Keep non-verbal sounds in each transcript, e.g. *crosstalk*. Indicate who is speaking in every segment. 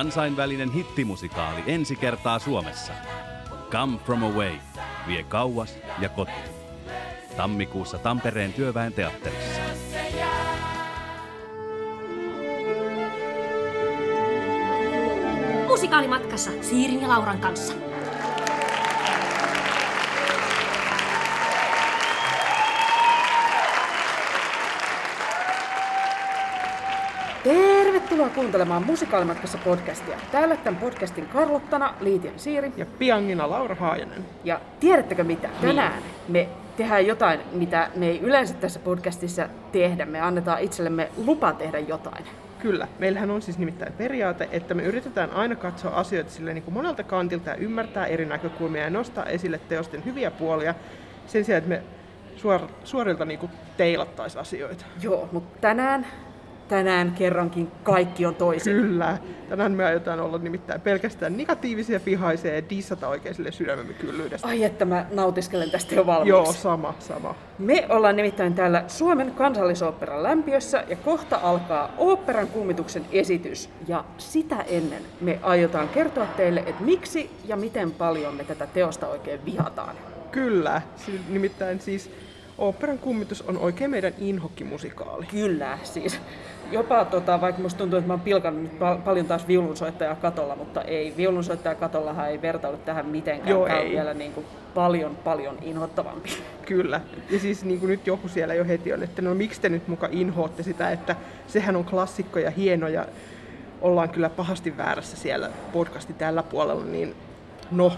Speaker 1: Kansainvälinen hittimusikaali ensi kertaa Suomessa. Come From Away vie kauas ja kotiin. Tammikuussa Tampereen työväen teatterissa.
Speaker 2: Musikaalimatkassa Siirin ja Lauran kanssa.
Speaker 3: Tervetuloa kuuntelemaan Musikaalimatkassa podcastia. Täällä tämän podcastin Karlottana Liitian Siiri.
Speaker 4: Ja Piangina Laura Haajanen.
Speaker 3: Ja tiedättekö mitä? Tänään me tehdään jotain, mitä me ei yleensä tässä podcastissa tehdä. Me annetaan itsellemme lupa tehdä jotain.
Speaker 4: Kyllä. Meillähän on siis nimittäin periaate, että me yritetään aina katsoa asioita sille niin kuin monelta kantilta ja ymmärtää eri näkökulmia ja nostaa esille teosten hyviä puolia sen sijaan, että me suor, suorilta niin kuin teilattaisiin asioita.
Speaker 3: Joo, mutta tänään tänään kerrankin kaikki on toisin.
Speaker 4: Kyllä. Tänään me aiotaan olla nimittäin pelkästään negatiivisia, vihaisia ja dissata oikein sille sydämemme kyllyydestä.
Speaker 3: Ai että mä nautiskelen tästä jo valmiiksi.
Speaker 4: Joo, sama, sama.
Speaker 3: Me ollaan nimittäin täällä Suomen kansallisoopperan lämpiössä ja kohta alkaa oopperan kummituksen esitys. Ja sitä ennen me aiotaan kertoa teille, että miksi ja miten paljon me tätä teosta oikein vihataan.
Speaker 4: Kyllä, nimittäin siis Oopperan kummitus on oikein meidän inhokkimusikaali.
Speaker 3: Kyllä, siis jopa, tota, vaikka musta tuntuu, että mä oon pilkannut nyt pal- paljon taas viulunsoittajaa katolla, mutta ei, viulunsoittaja katollahan ei vertaudu tähän mitenkään.
Speaker 4: Joo,
Speaker 3: Tämä
Speaker 4: ei.
Speaker 3: on vielä niin kuin paljon, paljon inhottavampi.
Speaker 4: Kyllä. Ja siis niin kuin nyt joku siellä jo heti on, että no miksi te nyt muka inhoatte sitä, että sehän on klassikko ja hieno ja ollaan kyllä pahasti väärässä siellä podcasti tällä puolella, niin no,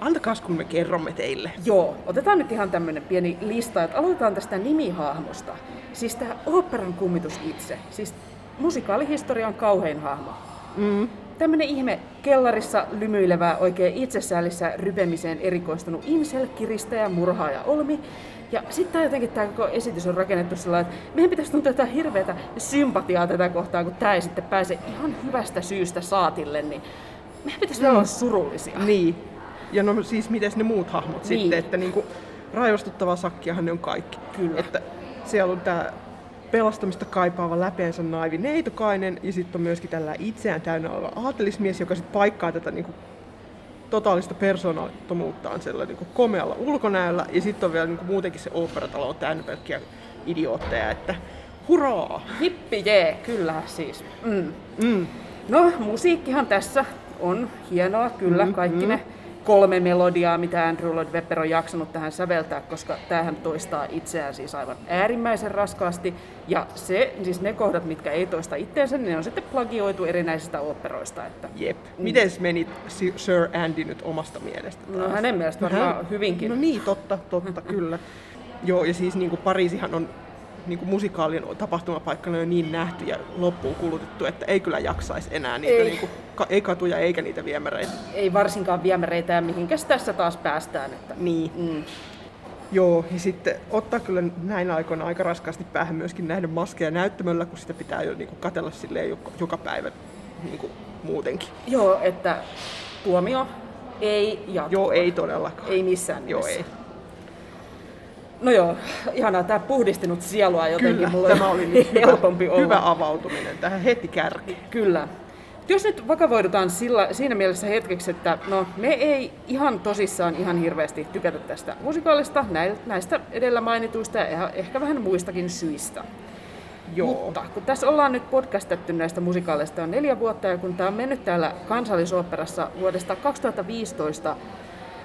Speaker 4: antakaa kun me kerromme teille.
Speaker 3: Joo, otetaan nyt ihan tämmönen pieni lista, että aloitetaan tästä nimihahmosta. Siis tämä oopperan kummitus itse. Siis musikaalihistorian kauhein hahmo.
Speaker 4: Mm.
Speaker 3: Tämmönen ihme kellarissa lymyilevä, oikein itsesäälissä rypemiseen erikoistunut insel, kiristäjä, murhaaja Olmi. Ja sitten jotenkin tämä koko esitys on rakennettu sillä että meidän pitäisi tuntea jotain hirveätä sympatiaa tätä kohtaa, kun tämä ei sitten pääse ihan hyvästä syystä saatille, niin meidän pitäisi mm. olla surullisia.
Speaker 4: Niin. Ja no siis miten ne muut hahmot
Speaker 3: Niin.
Speaker 4: sitten, että niinku raivostuttavaa sakkiahan ne on kaikki.
Speaker 3: Kyllä.
Speaker 4: Että siellä on tämä pelastamista kaipaava läpeensä naivi neitokainen ja sitten on myöskin tällä itseään täynnä oleva aatelismies, joka sitten paikkaa tätä niinku totaalista persoonattomuuttaan sellainen niinku komealla ulkonäöllä ja sitten on vielä niinku muutenkin se oopperatalo on täynnä pelkkiä idiootteja, että hurraa!
Speaker 3: Hippi jee, kyllä siis. Mm.
Speaker 4: Mm.
Speaker 3: No, musiikkihan tässä on hienoa, kyllä,
Speaker 4: Mm,
Speaker 3: kaikki
Speaker 4: mm.
Speaker 3: ne kolme melodiaa, mitä Andrew Lloyd Webber on jaksanut tähän säveltää, koska tämähän toistaa itseään siis aivan äärimmäisen raskaasti. Ja se, siis ne kohdat, mitkä ei toista itseänsä, ne on sitten plagioitu erinäisistä oopperoista. Että,
Speaker 4: Jep. Miten meni Si- Sir Andy nyt omasta mielestä?
Speaker 3: no
Speaker 4: taas?
Speaker 3: hänen mielestä varmaan
Speaker 4: Hän-
Speaker 3: hyvinkin.
Speaker 4: No niin, totta, totta, *laughs* kyllä. Joo, ja siis niin kuin Pariisihan on niin kuin musikaalin tapahtumapaikkana jo niin nähty ja loppuun kulutettu, että ei kyllä jaksaisi enää niitä,
Speaker 3: Ei.
Speaker 4: Niin kuin, ka- ei katuja eikä niitä viemäreitä.
Speaker 3: Ei varsinkaan viemäreitä ja mihinkäs tässä taas päästään. Että,
Speaker 4: Niin.
Speaker 3: mm.
Speaker 4: Joo, ja sitten ottaa kyllä näin aikoina aika raskaasti päähän myöskin nähdä maskeja näyttämöllä, kun sitä pitää jo niin kuin katella silleen joka, joka päivä niin kuin muutenkin.
Speaker 3: Joo, että tuomio ei jatku.
Speaker 4: Joo, ei todellakaan.
Speaker 3: Ei missään
Speaker 4: Joo,
Speaker 3: nimessä.
Speaker 4: ei.
Speaker 3: No joo, ihanaa. Tämä puhdistinut sielua jotenkin.
Speaker 4: Kyllä,
Speaker 3: Mulla
Speaker 4: tämä oli nyt *laughs* hyvä,
Speaker 3: helpompi olla.
Speaker 4: hyvä avautuminen tähän heti kärki.
Speaker 3: Kyllä. Jos nyt vakavoidutaan sillä, siinä mielessä hetkeksi, että no, me ei ihan tosissaan ihan hirveästi tykätä tästä musikaalista, näistä edellä mainituista ja ehkä- vähän muistakin syistä.
Speaker 4: Joo.
Speaker 3: Mutta kun tässä ollaan nyt podcastettu näistä musikaaleista jo neljä vuotta ja kun tämä on mennyt täällä kansallisoopperassa vuodesta 2015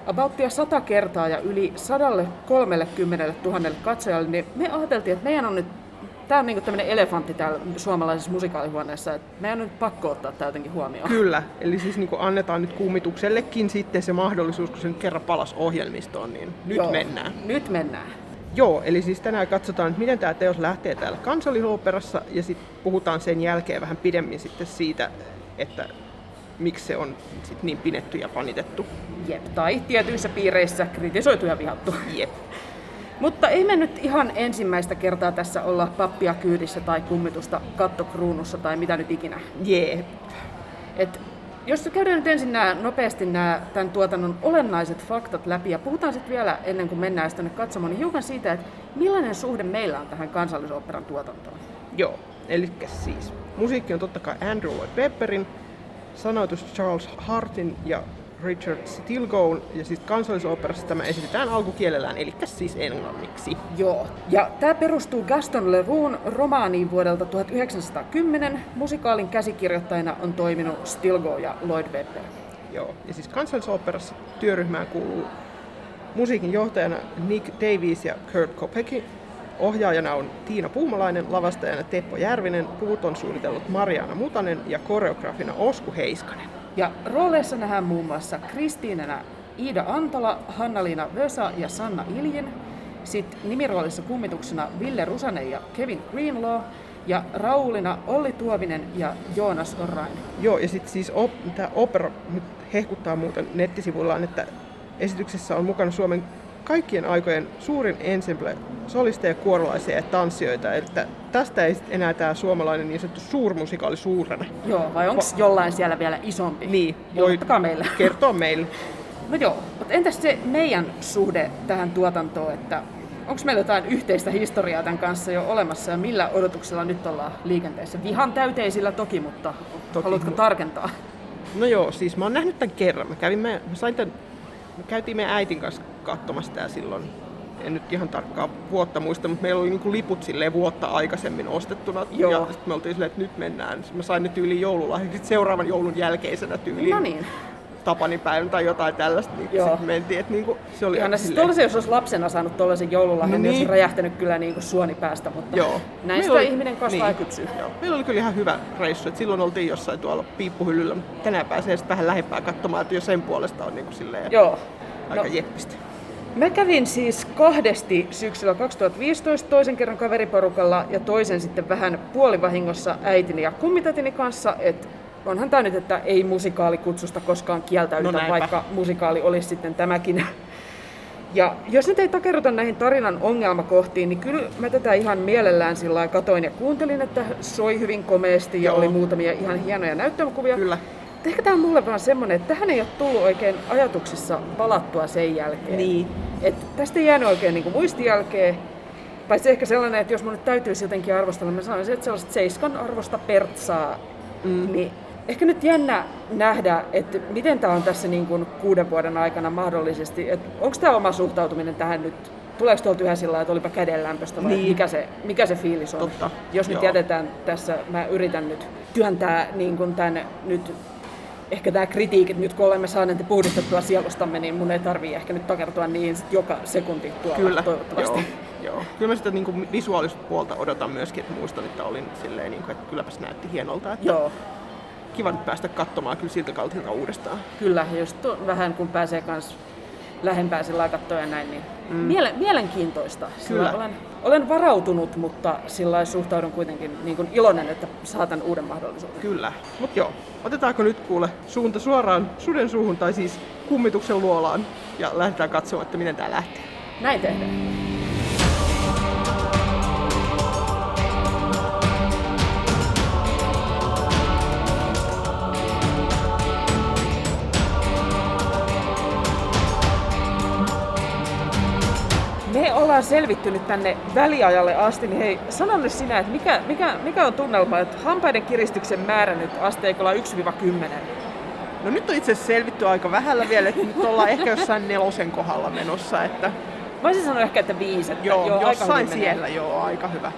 Speaker 3: abouttia sata kertaa ja yli 130 000 katsojalle, niin me ajateltiin, että meidän on nyt, tämä on niinku tämmöinen elefantti täällä suomalaisessa musikaalihuoneessa, että meidän on nyt pakko ottaa tämä jotenkin huomioon.
Speaker 4: Kyllä, eli siis niin annetaan nyt kummituksellekin sitten se mahdollisuus, kun se nyt kerran palas ohjelmistoon, niin nyt
Speaker 3: Joo,
Speaker 4: mennään.
Speaker 3: Nyt mennään.
Speaker 4: Joo, eli siis tänään katsotaan, että miten tämä teos lähtee täällä kansallisoopperassa ja sitten puhutaan sen jälkeen vähän pidemmin sitten siitä, että miksi se on sit niin pinetty ja panitettu.
Speaker 3: Jep. Tai tietyissä piireissä kritisoitu ja vihattu.
Speaker 4: Jep.
Speaker 3: Mutta ei me nyt ihan ensimmäistä kertaa tässä olla pappia kyydissä tai kummitusta kattokruunussa tai mitä nyt ikinä.
Speaker 4: Jep.
Speaker 3: Et jos käydään nyt ensin nämä, nopeasti nämä tämän tuotannon olennaiset faktat läpi ja puhutaan sitten vielä ennen kuin mennään tänne katsomaan, niin hiukan siitä, että millainen suhde meillä on tähän kansallisoopperan tuotantoon.
Speaker 4: Joo, eli siis musiikki on totta kai Andrew Lloyd Webberin. Sanoitus Charles Hartin ja Richard Stilgoe, ja siis kansallisoperassa tämä esitetään alkukielellään, eli siis englanniksi.
Speaker 3: Joo, ja tämä perustuu Gaston Leroux romaaniin vuodelta 1910. Musikaalin käsikirjoittajina on toiminut Stilgoe ja Lloyd Webber.
Speaker 4: Joo, ja siis kansallisoperassa työryhmään kuuluu musiikin johtajana Nick Davies ja Kurt Kopecky, Ohjaajana on Tiina Puumalainen, lavastajana Teppo Järvinen, puut on suunnitellut Mariana Mutanen ja koreografina Osku Heiskanen.
Speaker 3: Ja rooleissa nähdään muun muassa Kristiinana Iida Antola, Hanna-Liina Vösa ja Sanna Iljin. Sitten nimiroolissa kummituksena Ville Rusanen ja Kevin Greenlaw. Ja Raulina Olli Tuovinen ja Joonas Orrain.
Speaker 4: Joo, ja sitten siis op, tämä opera nyt hehkuttaa muuten nettisivuillaan, että esityksessä on mukana Suomen kaikkien aikojen suurin ensemble solisteja, kuorolaisia ja tanssijoita. Että tästä ei enää tämä suomalainen niin sanottu suurmusikaali suurena.
Speaker 3: Joo, vai onko jollain siellä vielä isompi?
Speaker 4: Niin, voi
Speaker 3: meille.
Speaker 4: kertoa meille. *laughs*
Speaker 3: No joo, mutta entäs se meidän suhde tähän tuotantoon, että onko meillä jotain yhteistä historiaa tämän kanssa jo olemassa ja millä odotuksella nyt ollaan liikenteessä? Vihan täyteisillä toki, mutta toki. haluatko tarkentaa?
Speaker 4: No joo, siis mä oon nähnyt tämän kerran. Mä, kävin, mä, mä sain tämän, me käytiin meidän äitin kanssa katsomassa tää silloin en nyt ihan tarkkaa vuotta muista, mutta meillä oli niinku liput silleen vuotta aikaisemmin ostettuna. Joo. Ja sitten me oltiin silleen, että nyt mennään. Mä sain ne tyyliin joululahjaksi seuraavan joulun jälkeisenä tyyliin.
Speaker 3: No niin.
Speaker 4: Tapanipäivän tai jotain tällaista, niin Joo. sitten mentiin. Että niinku, se oli
Speaker 3: Ihan, siis tollasen, jos olisi lapsena saanut tuollaisen joululahjan, no niin. niin olisi räjähtänyt kyllä niinku suoni päästä, mutta Joo. näistä oli, ihminen kasvaa niin. ja kypsyy. Joo.
Speaker 4: Meillä oli kyllä ihan hyvä reissu, että silloin oltiin jossain tuolla piippuhyllyllä, mutta tänään pääsee sitten vähän lähempää katsomaan, että jo sen puolesta on niinku silleen Joo. aika no. jeppistä.
Speaker 3: Mä kävin siis kahdesti syksyllä 2015 toisen kerran kaveriporukalla ja toisen sitten vähän puolivahingossa äitini ja kummitätini kanssa, että onhan tämä nyt, että ei musikaalikutsusta koskaan kieltäydytä, no vaikka musikaali olisi sitten tämäkin. Ja jos nyt ei takerruta näihin tarinan ongelmakohtiin, niin kyllä mä tätä ihan mielellään sillä katoin ja kuuntelin, että soi hyvin komeasti ja Joo. oli muutamia ihan hienoja näyttämäkuvia.
Speaker 4: Kyllä
Speaker 3: ehkä tämä on mulle vaan semmoinen, että tähän ei ole tullut oikein ajatuksissa palattua sen jälkeen.
Speaker 4: Niin.
Speaker 3: Että tästä ei jäänyt oikein niin muistijälkeen. Paitsi ehkä sellainen, että jos mun nyt täytyisi jotenkin arvostella, mä sanoisin, että sellaiset seiskan arvosta pertsaa, mm. niin ehkä nyt jännä nähdä, että miten tämä on tässä niin kuin kuuden vuoden aikana mahdollisesti. Onko tämä oma suhtautuminen tähän nyt tuleeko tuolta yhä sillä että olipa kädenlämpöistä vai niin. mikä, se, mikä se fiilis on?
Speaker 4: Totta.
Speaker 3: Jos Joo. nyt jätetään tässä, mä yritän nyt työntää niin kuin tämän nyt ehkä tämä kritiikit, nyt kun olemme saaneet puhdistettua sielustamme, niin mun ei tarvii ehkä nyt takertua niin sit joka sekunti tuolla
Speaker 4: Kyllä,
Speaker 3: toivottavasti.
Speaker 4: Joo, joo. Kyllä mä sitä niin kuin visuaalista puolta odotan myöskin, että muistan, että olin silleen, niin kuin, että kylläpäs näytti hienolta. Että joo. Kiva nyt päästä katsomaan kyllä siltä kaltilta uudestaan.
Speaker 3: Kyllä, just vähän kun pääsee kanssa lähempää sillä katsoa ja näin, niin mm. miele- mielenkiintoista. Kyllä. olen, olen varautunut, mutta sillä suhtaudun kuitenkin niin kuin iloinen, että saatan uuden mahdollisuuden.
Speaker 4: Kyllä, mutta joo. Otetaanko nyt kuule suunta suoraan suden suuhun tai siis kummituksen luolaan ja lähdetään katsomaan, että miten tämä lähtee.
Speaker 3: Näin tehdään. Ollaan selvitty nyt tänne väliajalle asti, niin hei, sano nyt sinä, että mikä, mikä, mikä on tunnelma, että hampaiden kiristyksen määrä nyt asteikolla 1-10?
Speaker 4: No nyt on itse asiassa selvitty aika vähällä vielä, että nyt ollaan ehkä jossain nelosen kohdalla menossa. Että...
Speaker 3: Mä olisin sanoa ehkä, että viisi. Että
Speaker 4: joo, joo jossain siellä, menee. joo, aika hyvä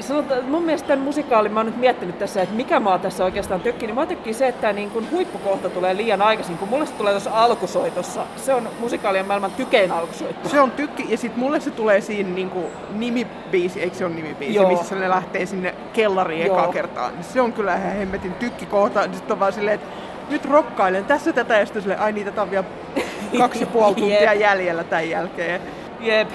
Speaker 3: sanotaan, mun mielestä tämän musikaalin, mä oon nyt miettinyt tässä, että mikä maa tässä oikeastaan tökkii, niin mä tökkii se, että niin kuin huippukohta tulee liian aikaisin, kun mulle se tulee tuossa alkusoitossa. Se on musikaalien maailman tykein alkusoitto.
Speaker 4: Se on tykki, ja sitten mulle se tulee siinä niin kuin nimibiisi, eikö se ole nimibiisi, Joo. missä ne lähtee sinne kellariin eka kertaa. Se on kyllä ihan hemmetin tykkikohta, sitten on vaan silleen, että nyt rokkailen tässä tätä, ja sitten silleen, ai niitä on vielä kaksi ja puoli *laughs* tuntia jäljellä tämän jälkeen.
Speaker 3: Jep,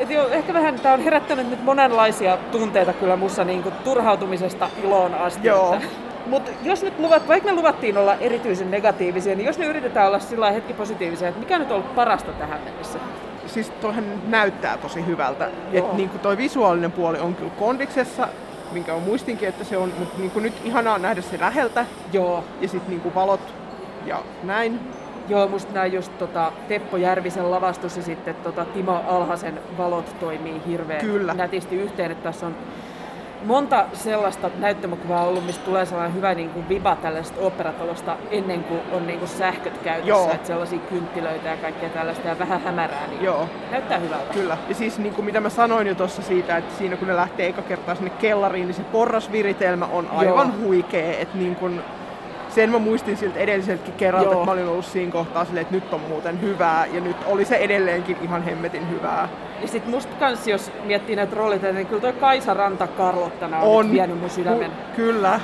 Speaker 3: et jo, ehkä vähän tämä on herättänyt nyt monenlaisia tunteita kyllä mussa niin kuin turhautumisesta iloon asti.
Speaker 4: Joo.
Speaker 3: Mutta jos nyt luvat, vaikka me luvattiin olla erityisen negatiivisia, niin jos ne yritetään olla sillä hetki positiivisia, että mikä nyt on ollut parasta tähän mennessä?
Speaker 4: Siis toihan näyttää tosi hyvältä. Että niin toi visuaalinen puoli on kyllä kondiksessa, minkä on muistinkin, että se on, mutta niin nyt ihanaa nähdä se läheltä.
Speaker 3: Joo.
Speaker 4: Ja sitten niin valot ja näin.
Speaker 3: Joo, musta nämä just tota, Teppo Järvisen lavastus ja sitten tota, Timo Alhasen valot toimii hirveän
Speaker 4: Kyllä.
Speaker 3: nätisti yhteen, että tässä on monta sellaista näyttämökuvaa ollut, mistä tulee sellainen hyvä niin kuin viba tällaisesta operatalosta ennen kuin on niin kuin sähköt käytössä,
Speaker 4: Joo.
Speaker 3: että sellaisia kynttilöitä ja kaikkea tällaista ja vähän hämärää, niin
Speaker 4: Joo.
Speaker 3: näyttää hyvältä.
Speaker 4: Kyllä. Ja siis niin kuin mitä mä sanoin jo tuossa siitä, että siinä kun ne lähtee eka kertaa sinne kellariin, niin se porrasviritelmä on aivan
Speaker 3: Joo.
Speaker 4: huikea. Että niin kuin, sen mä muistin siltä edelliseltäkin kerralta,
Speaker 3: Joo.
Speaker 4: että mä olin ollut siinä kohtaa silleen, että nyt on muuten hyvää. Ja nyt oli se edelleenkin ihan hemmetin hyvää.
Speaker 3: Ja sit musta kans, jos miettii näitä roolita, niin kyllä toi Kaisa Ranta Karlottana on,
Speaker 4: On.
Speaker 3: nyt vienyt mun sydämen.
Speaker 4: Ku- kyllä.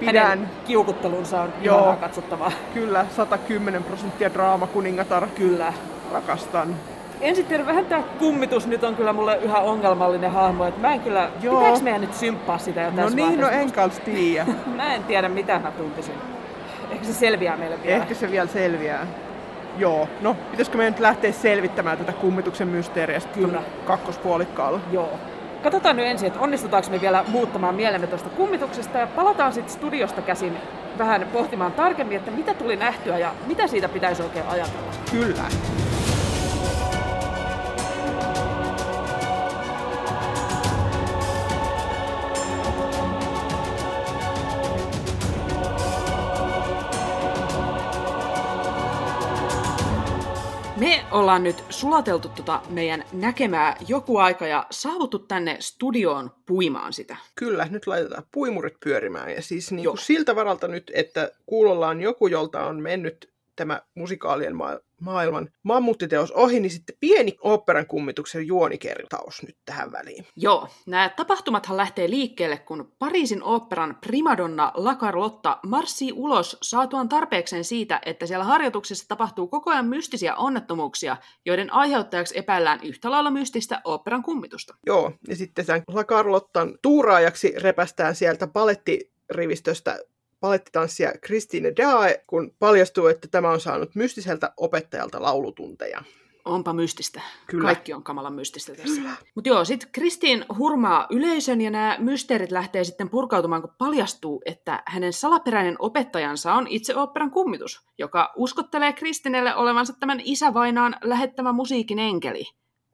Speaker 4: Pidän.
Speaker 3: Hänen kiukuttelunsa on
Speaker 4: Joo.
Speaker 3: katsottavaa.
Speaker 4: Kyllä, 110 prosenttia draamakuningatar.
Speaker 3: Kyllä.
Speaker 4: Rakastan.
Speaker 3: Ensin tiedän, vähän tää kummitus nyt on kyllä mulle yhä ongelmallinen hahmo, että mä en kyllä,
Speaker 4: Joo.
Speaker 3: pitääks meidän nyt symppaa sitä jo
Speaker 4: No
Speaker 3: tässä
Speaker 4: niin, no en kans tiedä. *laughs*
Speaker 3: Mä en tiedä mitä mä tuntisin. Ehkä se selviää meille vielä.
Speaker 4: Ehkä se vielä selviää. Joo, no pitäisikö meidän nyt lähteä selvittämään tätä kummituksen mysteeriä
Speaker 3: Kyllä.
Speaker 4: kakkospuolikkaalla?
Speaker 3: Joo. Katsotaan nyt ensin, että onnistutaanko me vielä muuttamaan mielemme tuosta kummituksesta ja palataan sitten studiosta käsin vähän pohtimaan tarkemmin, että mitä tuli nähtyä ja mitä siitä pitäisi oikein ajatella.
Speaker 4: Kyllä.
Speaker 3: Ollaan nyt sulateltu tota meidän näkemää joku aika ja saavuttu tänne studioon puimaan sitä.
Speaker 4: Kyllä, nyt laitetaan puimurit pyörimään. Ja siis niin kuin siltä varalta nyt, että kuulolla on joku, jolta on mennyt tämä musikaalien ma- maailman mammuttiteos ohi, niin sitten pieni oopperan kummituksen juonikertaus nyt tähän väliin.
Speaker 3: Joo, nämä tapahtumathan lähtee liikkeelle, kun Pariisin oopperan primadonna La Carlotta marssii ulos saatuaan tarpeekseen siitä, että siellä harjoituksessa tapahtuu koko ajan mystisiä onnettomuuksia, joiden aiheuttajaksi epäillään yhtä lailla mystistä oopperan kummitusta.
Speaker 4: Joo, ja sitten sen La Carlottan tuuraajaksi repästään sieltä palettirivistöstä palettitanssia Christine Dae, kun paljastuu, että tämä on saanut mystiseltä opettajalta laulutunteja.
Speaker 3: Onpa mystistä.
Speaker 4: Kyllä.
Speaker 3: Kaikki on kamalan mystistä tässä. Mutta joo, sitten Kristiin hurmaa yleisön ja nämä mysteerit lähtee sitten purkautumaan, kun paljastuu, että hänen salaperäinen opettajansa on itse oopperan kummitus, joka uskottelee Kristinelle olevansa tämän isävainaan lähettämä musiikin enkeli.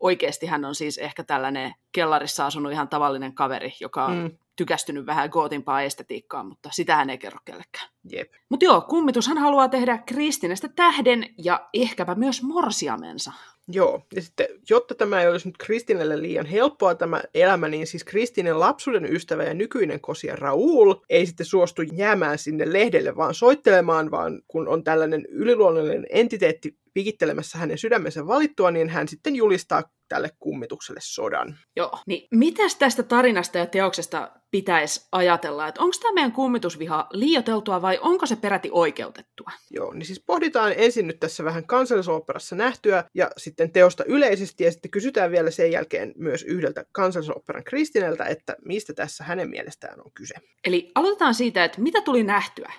Speaker 3: Oikeasti hän on siis ehkä tällainen kellarissa asunut ihan tavallinen kaveri, joka on
Speaker 4: Mm.
Speaker 3: Tykästynyt vähän gootimpaa estetiikkaa, mutta sitä hän ei kerro kellekään.
Speaker 4: Jep.
Speaker 3: Mutta joo, kummitushan haluaa tehdä Kristinestä tähden ja ehkäpä myös morsiamensa.
Speaker 4: Joo, ja sitten jotta tämä ei olisi nyt Kristinelle liian helppoa tämä elämä, niin siis Kristinen lapsuuden ystävä ja nykyinen kosia Raul ei sitten suostu jäämään sinne lehdelle vaan soittelemaan, vaan kun on tällainen yliluonnollinen entiteetti pikittelemässä hänen sydämensä valittua, niin hän sitten julistaa tälle kummitukselle sodan.
Speaker 3: Joo. Niin mitäs tästä tarinasta ja teoksesta pitäisi ajatella? Että onko tämä meidän kummitusviha liioteltua vai onko se peräti oikeutettua?
Speaker 4: Joo, niin siis pohditaan ensin nyt tässä vähän kansallisoopperassa nähtyä ja sitten teosta yleisesti ja sitten kysytään vielä sen jälkeen myös yhdeltä kansallisoopperan Kristineltä, että mistä tässä hänen mielestään on kyse.
Speaker 3: Eli aloitetaan siitä, että mitä tuli nähtyä?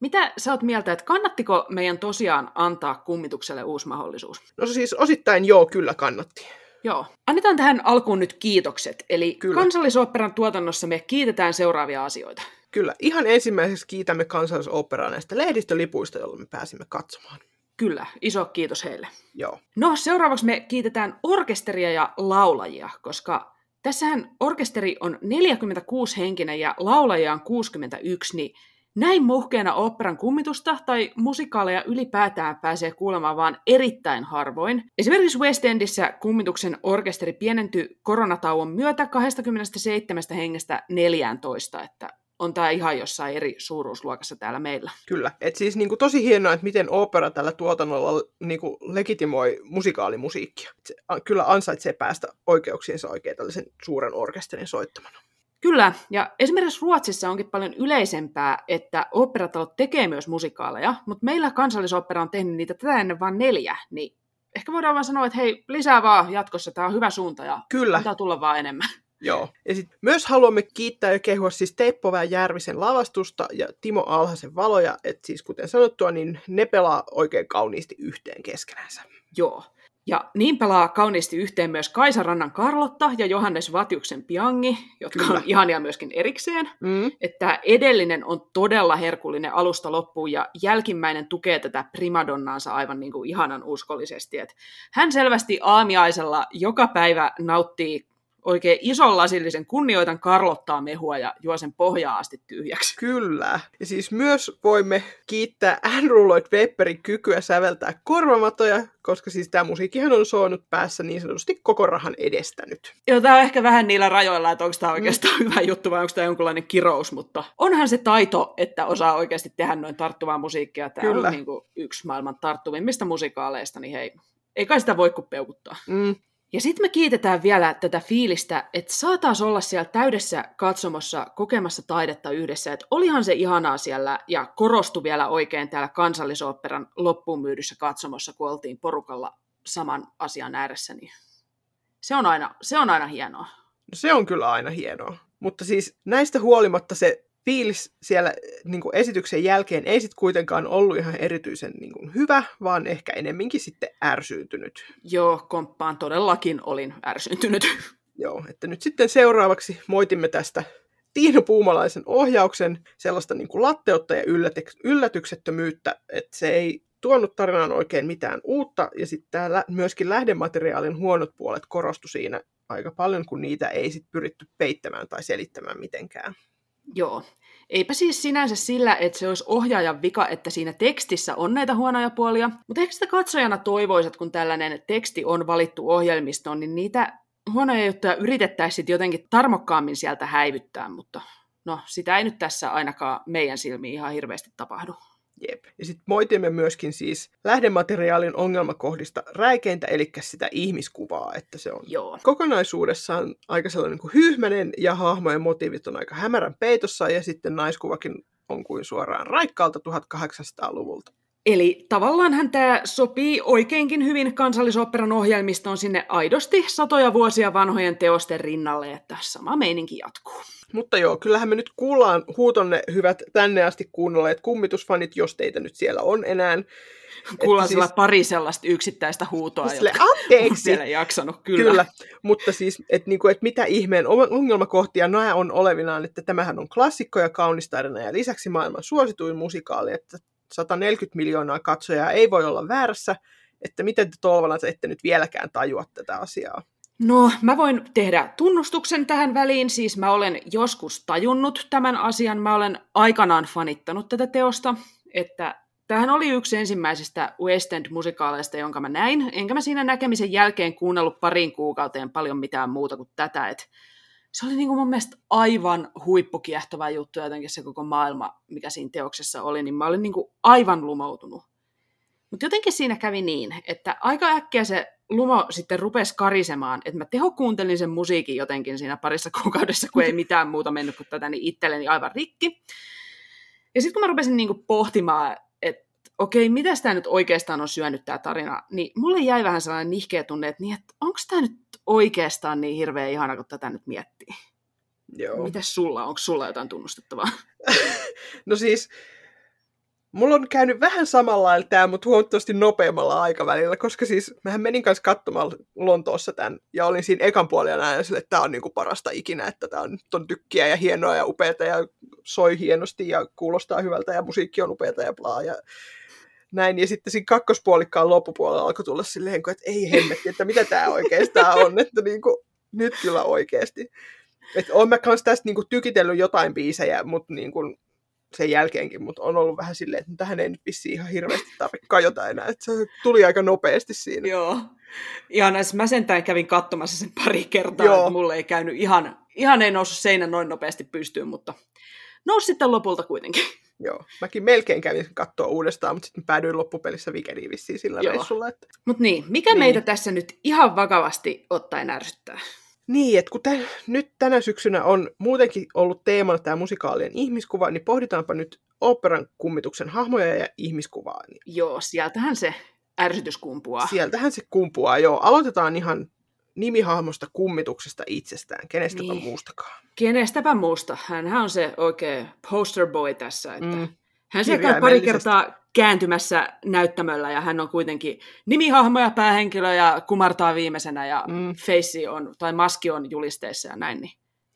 Speaker 3: Mitä sä oot mieltä, että kannattiko meidän tosiaan antaa kummitukselle uusi mahdollisuus?
Speaker 4: No siis osittain joo, kyllä kannatti.
Speaker 3: Joo. Annetaan tähän alkuun nyt kiitokset. Eli
Speaker 4: Kyllä.
Speaker 3: Kansallisoopperan tuotannossa me kiitetään seuraavia asioita.
Speaker 4: Kyllä, ihan ensimmäiseksi kiitämme kansallisoopperaa näistä lehdistölipuista, joilla me pääsimme katsomaan.
Speaker 3: Kyllä, iso kiitos heille.
Speaker 4: Joo,
Speaker 3: No seuraavaksi me kiitetään orkesteria ja laulajia, koska tässähän orkesteri on 46 henkinen ja laulajia on 61, niin näin muhkeena oopperan kummitusta tai musikaaleja ylipäätään pääsee kuulemaan vaan erittäin harvoin. Esimerkiksi West Endissä kummituksen orkesteri pienentyi koronatauon myötä 27 hengestä 14, että on tämä ihan jossain eri suuruusluokassa täällä meillä.
Speaker 4: kyllä. Et siis niinku tosi hienoa, että miten opera tällä tuotannolla niinku legitimoi musikaalimusiikkia. Se kyllä ansaitsee päästä oikeuksiinsa oikein tällaisen suuren orkesterin soittamana.
Speaker 3: Kyllä, ja esimerkiksi Ruotsissa onkin paljon yleisempää, että oopperatalot tekee myös musikaaleja, mutta meillä kansallisopera on tehnyt niitä tätä ennen vain neljä, niin ehkä voidaan vaan sanoa, että hei, lisää vaan jatkossa, tämä on hyvä suunta ja
Speaker 4: Kyllä,
Speaker 3: antaa tulla vaan enemmän.
Speaker 4: joo. Ja sit myös haluamme kiittää ja kehua siis Teppovää Järvisen lavastusta ja Timo Alhasen valoja, että siis kuten sanottua, niin ne pelaa oikein kauniisti yhteen keskenänsä.
Speaker 3: Joo. Ja niin pelaa kauniisti yhteen myös Kaisa Rannan Karlotta ja Johannes Vatiuksen Piangi, jotka
Speaker 4: Kyllä.
Speaker 3: on ihania myöskin erikseen.
Speaker 4: Mm.
Speaker 3: että edellinen on todella herkullinen alusta loppuun ja jälkimmäinen tukee tätä primadonnaansa aivan niin kuin ihanan uskollisesti. Et hän selvästi aamiaisella joka päivä nauttii oikein ison lasillisen kunnioitan karlottaa mehua ja juo sen pohjaa asti tyhjäksi.
Speaker 4: Kyllä. Ja siis myös voimme kiittää Andrew Lloyd Webberin kykyä säveltää korvamatoja, koska siis tämä musiikkihan on soinut päässä niin sanotusti koko rahan edestä nyt.
Speaker 3: Joo, tämä on ehkä vähän niillä rajoilla, että onko tämä oikeastaan mm. hyvä juttu vai onko tämä jonkunlainen kirous, mutta onhan se taito, että osaa oikeasti tehdä noin tarttuvaa musiikkia. Tämä Kyllä. on niin kuin yksi maailman tarttuvimmista musikaaleista, niin hei, ei kai sitä voi kuin peukuttaa.
Speaker 4: Mm.
Speaker 3: Ja sitten me kiitetään vielä tätä fiilistä, että saataisiin olla siellä täydessä katsomossa kokemassa taidetta yhdessä. Että olihan se ihanaa siellä ja korostui vielä oikein täällä kansallisoopperan loppuun myydyssä katsomossa, kun oltiin porukalla saman asian ääressä. Niin se, on aina, se on aina hienoa.
Speaker 4: No se on kyllä aina hienoa. Mutta siis näistä huolimatta se fiilis siellä niin kuin esityksen jälkeen ei sitten kuitenkaan ollut ihan erityisen niin kuin hyvä, vaan ehkä enemminkin sitten ärsyyntynyt.
Speaker 3: Joo, komppaan todellakin olin ärsyyntynyt. *laughs*
Speaker 4: Joo, että nyt sitten seuraavaksi moitimme tästä Tiino Puumalaisen ohjauksen sellaista niin kuin latteutta ja yllätyksettömyyttä, että se ei tuonut tarinaan oikein mitään uutta, ja sitten täällä myöskin lähdemateriaalin huonot puolet korostu siinä aika paljon, kun niitä ei sitten pyritty peittämään tai selittämään mitenkään.
Speaker 3: Joo. Eipä siis sinänsä sillä, että se olisi ohjaajan vika, että siinä tekstissä on näitä huonoja puolia, mutta ehkä sitä katsojana toivoisit, kun tällainen teksti on valittu ohjelmistoon, niin niitä huonoja juttuja yritettäisiin jotenkin tarmokkaammin sieltä häivyttää, mutta no sitä ei nyt tässä ainakaan meidän silmiin ihan hirveästi tapahdu.
Speaker 4: Jep. Ja sitten moitimme myöskin siis lähdemateriaalin ongelmakohdista räikeintä, eli sitä ihmiskuvaa, että se on
Speaker 3: Joo.
Speaker 4: kokonaisuudessaan aika sellainen kuin hyhmänen ja hahmojen motiivit on aika hämärän peitossa ja sitten naiskuvakin on kuin suoraan raikkaalta 1800-luvulta.
Speaker 3: Eli tavallaanhan tämä sopii oikeinkin hyvin kansallisoperan ohjelmistoon sinne aidosti satoja vuosia vanhojen teosten rinnalle, että sama meininki jatkuu.
Speaker 4: Mutta joo, kyllähän me nyt kuullaan huutonne hyvät tänne asti kuunnelleet kummitusfanit, jos teitä nyt siellä on enää.
Speaker 3: Kuullaan siis... pari sellaista yksittäistä huutoa,
Speaker 4: Sille, anteeksi.
Speaker 3: siellä jaksanut, kyllä.
Speaker 4: kyllä. Mutta siis, että niinku, et mitä ihmeen ongelmakohtia nämä on olevinaan, että tämähän on klassikko ja kaunis tarina ja lisäksi maailman suosituin musikaali, että 140 miljoonaa katsojaa ei voi olla väärässä, että miten te Tolvalat ette nyt vieläkään tajua tätä asiaa.
Speaker 3: No, mä voin tehdä tunnustuksen tähän väliin. Siis mä olen joskus tajunnut tämän asian. Mä olen aikanaan fanittanut tätä teosta, että tähän oli yksi ensimmäisistä West End-musikaaleista, jonka mä näin. Enkä mä siinä näkemisen jälkeen kuunnellut parin kuukauteen paljon mitään muuta kuin tätä. Et se oli niin kuin mun mielestä aivan huippukiehtova juttu jotenkin se koko maailma, mikä siinä teoksessa oli, niin mä olin niin kuin aivan lumoutunut. Mutta jotenkin siinä kävi niin, että aika äkkiä se lumo sitten rupesi karisemaan, että mä tehokuuntelin sen musiikin jotenkin siinä parissa *laughs* kuukaudessa, kun ei mitään muuta mennyt kuin tätä, niin itselleni aivan rikki. Ja sitten kun mä rupesin niinku pohtimaan, että okei, mitä tämä nyt oikeastaan on syönyt tämä tarina, niin mulle jäi vähän sellainen nihkeä tunne, että, niin, että onko tämä nyt oikeastaan niin hirveän ihana, kun tätä nyt miettii.
Speaker 4: Joo.
Speaker 3: Mitäs sulla? Onko sulla jotain tunnustettavaa? *laughs*
Speaker 4: no siis, Mulla on käynyt vähän samalla tämä, mutta huomattavasti nopeammalla aikavälillä, koska siis mähän menin kanssa katsomaan Lontoossa tämän, ja olin siinä ekan puolella näin sille, että tämä on niinku parasta ikinä, että tämä on, on tykkiä ja hienoa ja upeata ja soi hienosti ja kuulostaa hyvältä ja musiikki on upeata ja blaa. Ja näin, ja sitten siinä kakkospuolikkaan loppupuolella alkoi tulla silleen, että ei hemmetti, että mitä tämä oikeastaan on, *laughs* että niin kuin, nyt kyllä oikeasti. Että olen mä kanssa tästä niin kuin, tykitellyt jotain biisejä, mutta niin kuin, sen jälkeenkin, mutta on ollut vähän silleen, että tähän ei nyt vissiin ihan hirveästi tarvitse kajota enää, että se tuli aika nopeasti siinä.
Speaker 3: Joo. Ihan näissä mä sentään kävin katsomassa sen pari kertaa, Joo. että mulle ei käynyt ihan, ihan ei noussut seinä noin nopeasti pystyyn, mutta nousi sitten lopulta kuitenkin.
Speaker 4: Joo, mäkin melkein kävin katsoa uudestaan, mutta sitten päädyin loppupelissä vikeliin vissiin sillä Joo. reissulla. Että...
Speaker 3: Mutta niin, mikä niin. meitä tässä nyt ihan vakavasti ottaen ärsyttää?
Speaker 4: Niin, että kun tämän, nyt tänä syksynä on muutenkin ollut teemana tämä musikaalien ihmiskuva, niin pohditaanpa nyt operan kummituksen hahmoja ja ihmiskuvaa. Niin...
Speaker 3: Joo, sieltähän se ärsytys kumpuaa.
Speaker 4: Sieltähän se kumpuaa, joo. Aloitetaan ihan nimihahmosta kummituksesta itsestään, kenestäpä niin. muustakaan.
Speaker 3: Kenestäpä muusta. Hän on se oikein poster boy tässä, että mm. Hän siellä pari kertaa kääntymässä näyttämöllä ja hän on kuitenkin nimihahmo ja päähenkilö ja kumartaa viimeisenä ja mm. face on, tai maski on julisteessa ja näin, niin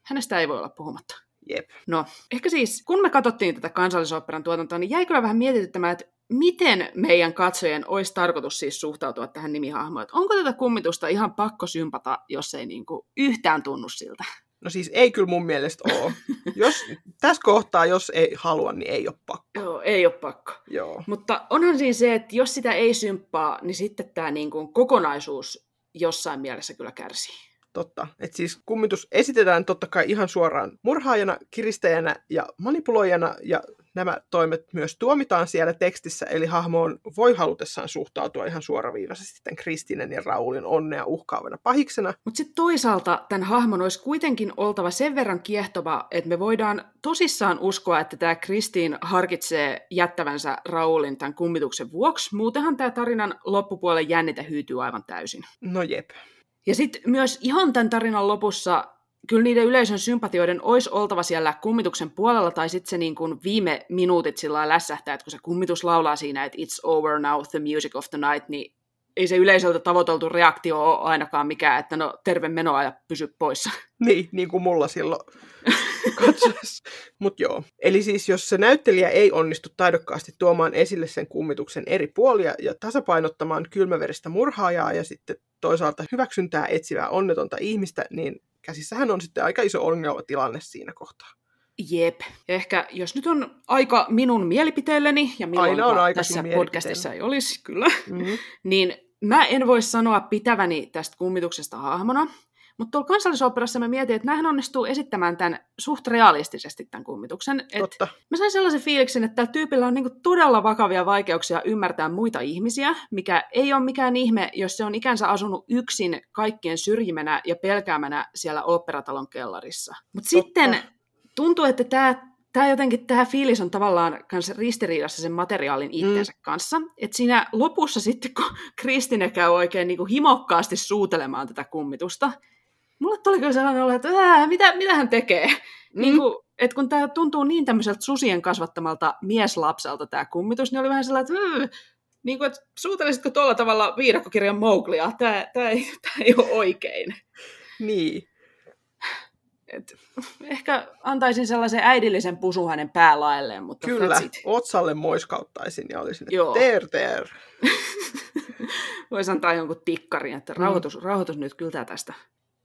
Speaker 3: hänestä ei voi olla puhumatta.
Speaker 4: Jep.
Speaker 3: No, ehkä siis, kun me katsottiin tätä kansallisoperan tuotantoa, niin jäi kyllä vähän mietityttämään, että miten meidän katsojien olisi tarkoitus siis suhtautua tähän nimihahmoon. Että onko tätä kummitusta ihan pakko sympata, jos ei niinku yhtään tunnu siltä?
Speaker 4: No siis ei kyllä mun mielestä ole. *laughs* jos, tässä kohtaa, jos ei halua, niin ei ole pakko.
Speaker 3: Joo, ei ole pakko.
Speaker 4: Joo.
Speaker 3: Mutta onhan siinä se, että jos sitä ei symppaa, niin sitten tämä niinku kokonaisuus jossain mielessä kyllä kärsii.
Speaker 4: Totta. Et siis kummitus esitetään totta kai ihan suoraan murhaajana, kiristäjänä ja manipuloijana, ja nämä toimet myös tuomitaan siellä tekstissä, eli hahmoon voi halutessaan suhtautua ihan suoraviivaisesti tämän Kristinen ja Raulin onnea uhkaavana pahiksena.
Speaker 3: Mutta sitten toisaalta tämän hahmon olisi kuitenkin oltava sen verran kiehtova, että me voidaan tosissaan uskoa, että tämä Kristiin harkitsee jättävänsä Raulin tämän kummituksen vuoksi. Muutenhan tämä tarinan loppupuolen jännite hyytyy aivan täysin.
Speaker 4: No jep.
Speaker 3: Ja sitten myös ihan tämän tarinan lopussa kyllä niiden yleisön sympatioiden olisi oltava siellä kummituksen puolella, tai sitten se niin kuin viime minuutit sillä lässähtää, että kun se kummitus laulaa siinä, että it's over now, the music of the night, niin ei se yleisöltä tavoiteltu reaktio ole ainakaan mikään, että no terve menoa ja pysy poissa. *laughs*
Speaker 4: Niin, niin kuin mulla silloin *laughs* katsoessa. Mutta joo. Eli siis jos se näyttelijä ei onnistu taidokkaasti tuomaan esille sen kummituksen eri puolia ja tasapainottamaan kylmäveristä murhaajaa ja sitten toisaalta hyväksyntää etsivää onnetonta ihmistä, niin käsissähän on sitten aika iso ongelmatilanne siinä kohtaa.
Speaker 3: Jep. Ja ehkä jos nyt on aika minun mielipiteelleni, ja milloin
Speaker 4: Aina on aika
Speaker 3: tässä podcastissa ei olisi kyllä,
Speaker 4: Mm-hmm.
Speaker 3: niin mä en voi sanoa pitäväni tästä kummituksesta hahmona, mutta tuolla kansallisoperassa mä mietin, että näähän onnistuu esittämään tämän suht realistisesti tämän kummituksen. Et
Speaker 4: Totta.
Speaker 3: mä sain sellaisen fiiliksen, että tällä tyypillä on niinku todella vakavia vaikeuksia ymmärtää muita ihmisiä, mikä ei ole mikään ihme, jos se on ikänsä asunut yksin kaikkien syrjimänä ja pelkäämänä siellä operatalon kellarissa. Mutta sitten tuntuu, että tämä Tämä jotenkin, tämä fiilis on tavallaan kans ristiriidassa sen materiaalin itsensä mm. kanssa. Että siinä lopussa sitten, kun Kristine käy oikein niin kuin himokkaasti suutelemaan tätä kummitusta, mulle tuli kyllä sellainen olo, että Ää, mitä, mitä hän tekee? Mm. Niin kuin, että kun tämä tuntuu niin tämmöiseltä susien kasvattamalta mieslapselta tämä kummitus, niin oli vähän sellainen, että niin kuin, että suutelisitko tuolla tavalla viidakkokirjan Mowglia? Tämä, tämä, ei, *laughs* tämä ei ole oikein.
Speaker 4: Niin.
Speaker 3: Et, ehkä antaisin sellaisen äidillisen pusun hänen päälaelleen, mutta
Speaker 4: Kyllä, otsalle moiskauttaisin ja olisin, että
Speaker 3: Joo.
Speaker 4: ter, ter. *laughs*
Speaker 3: Voisi antaa jonkun tikkarin, että rauhoitus, mm. rauhoitus nyt kyllä tästä.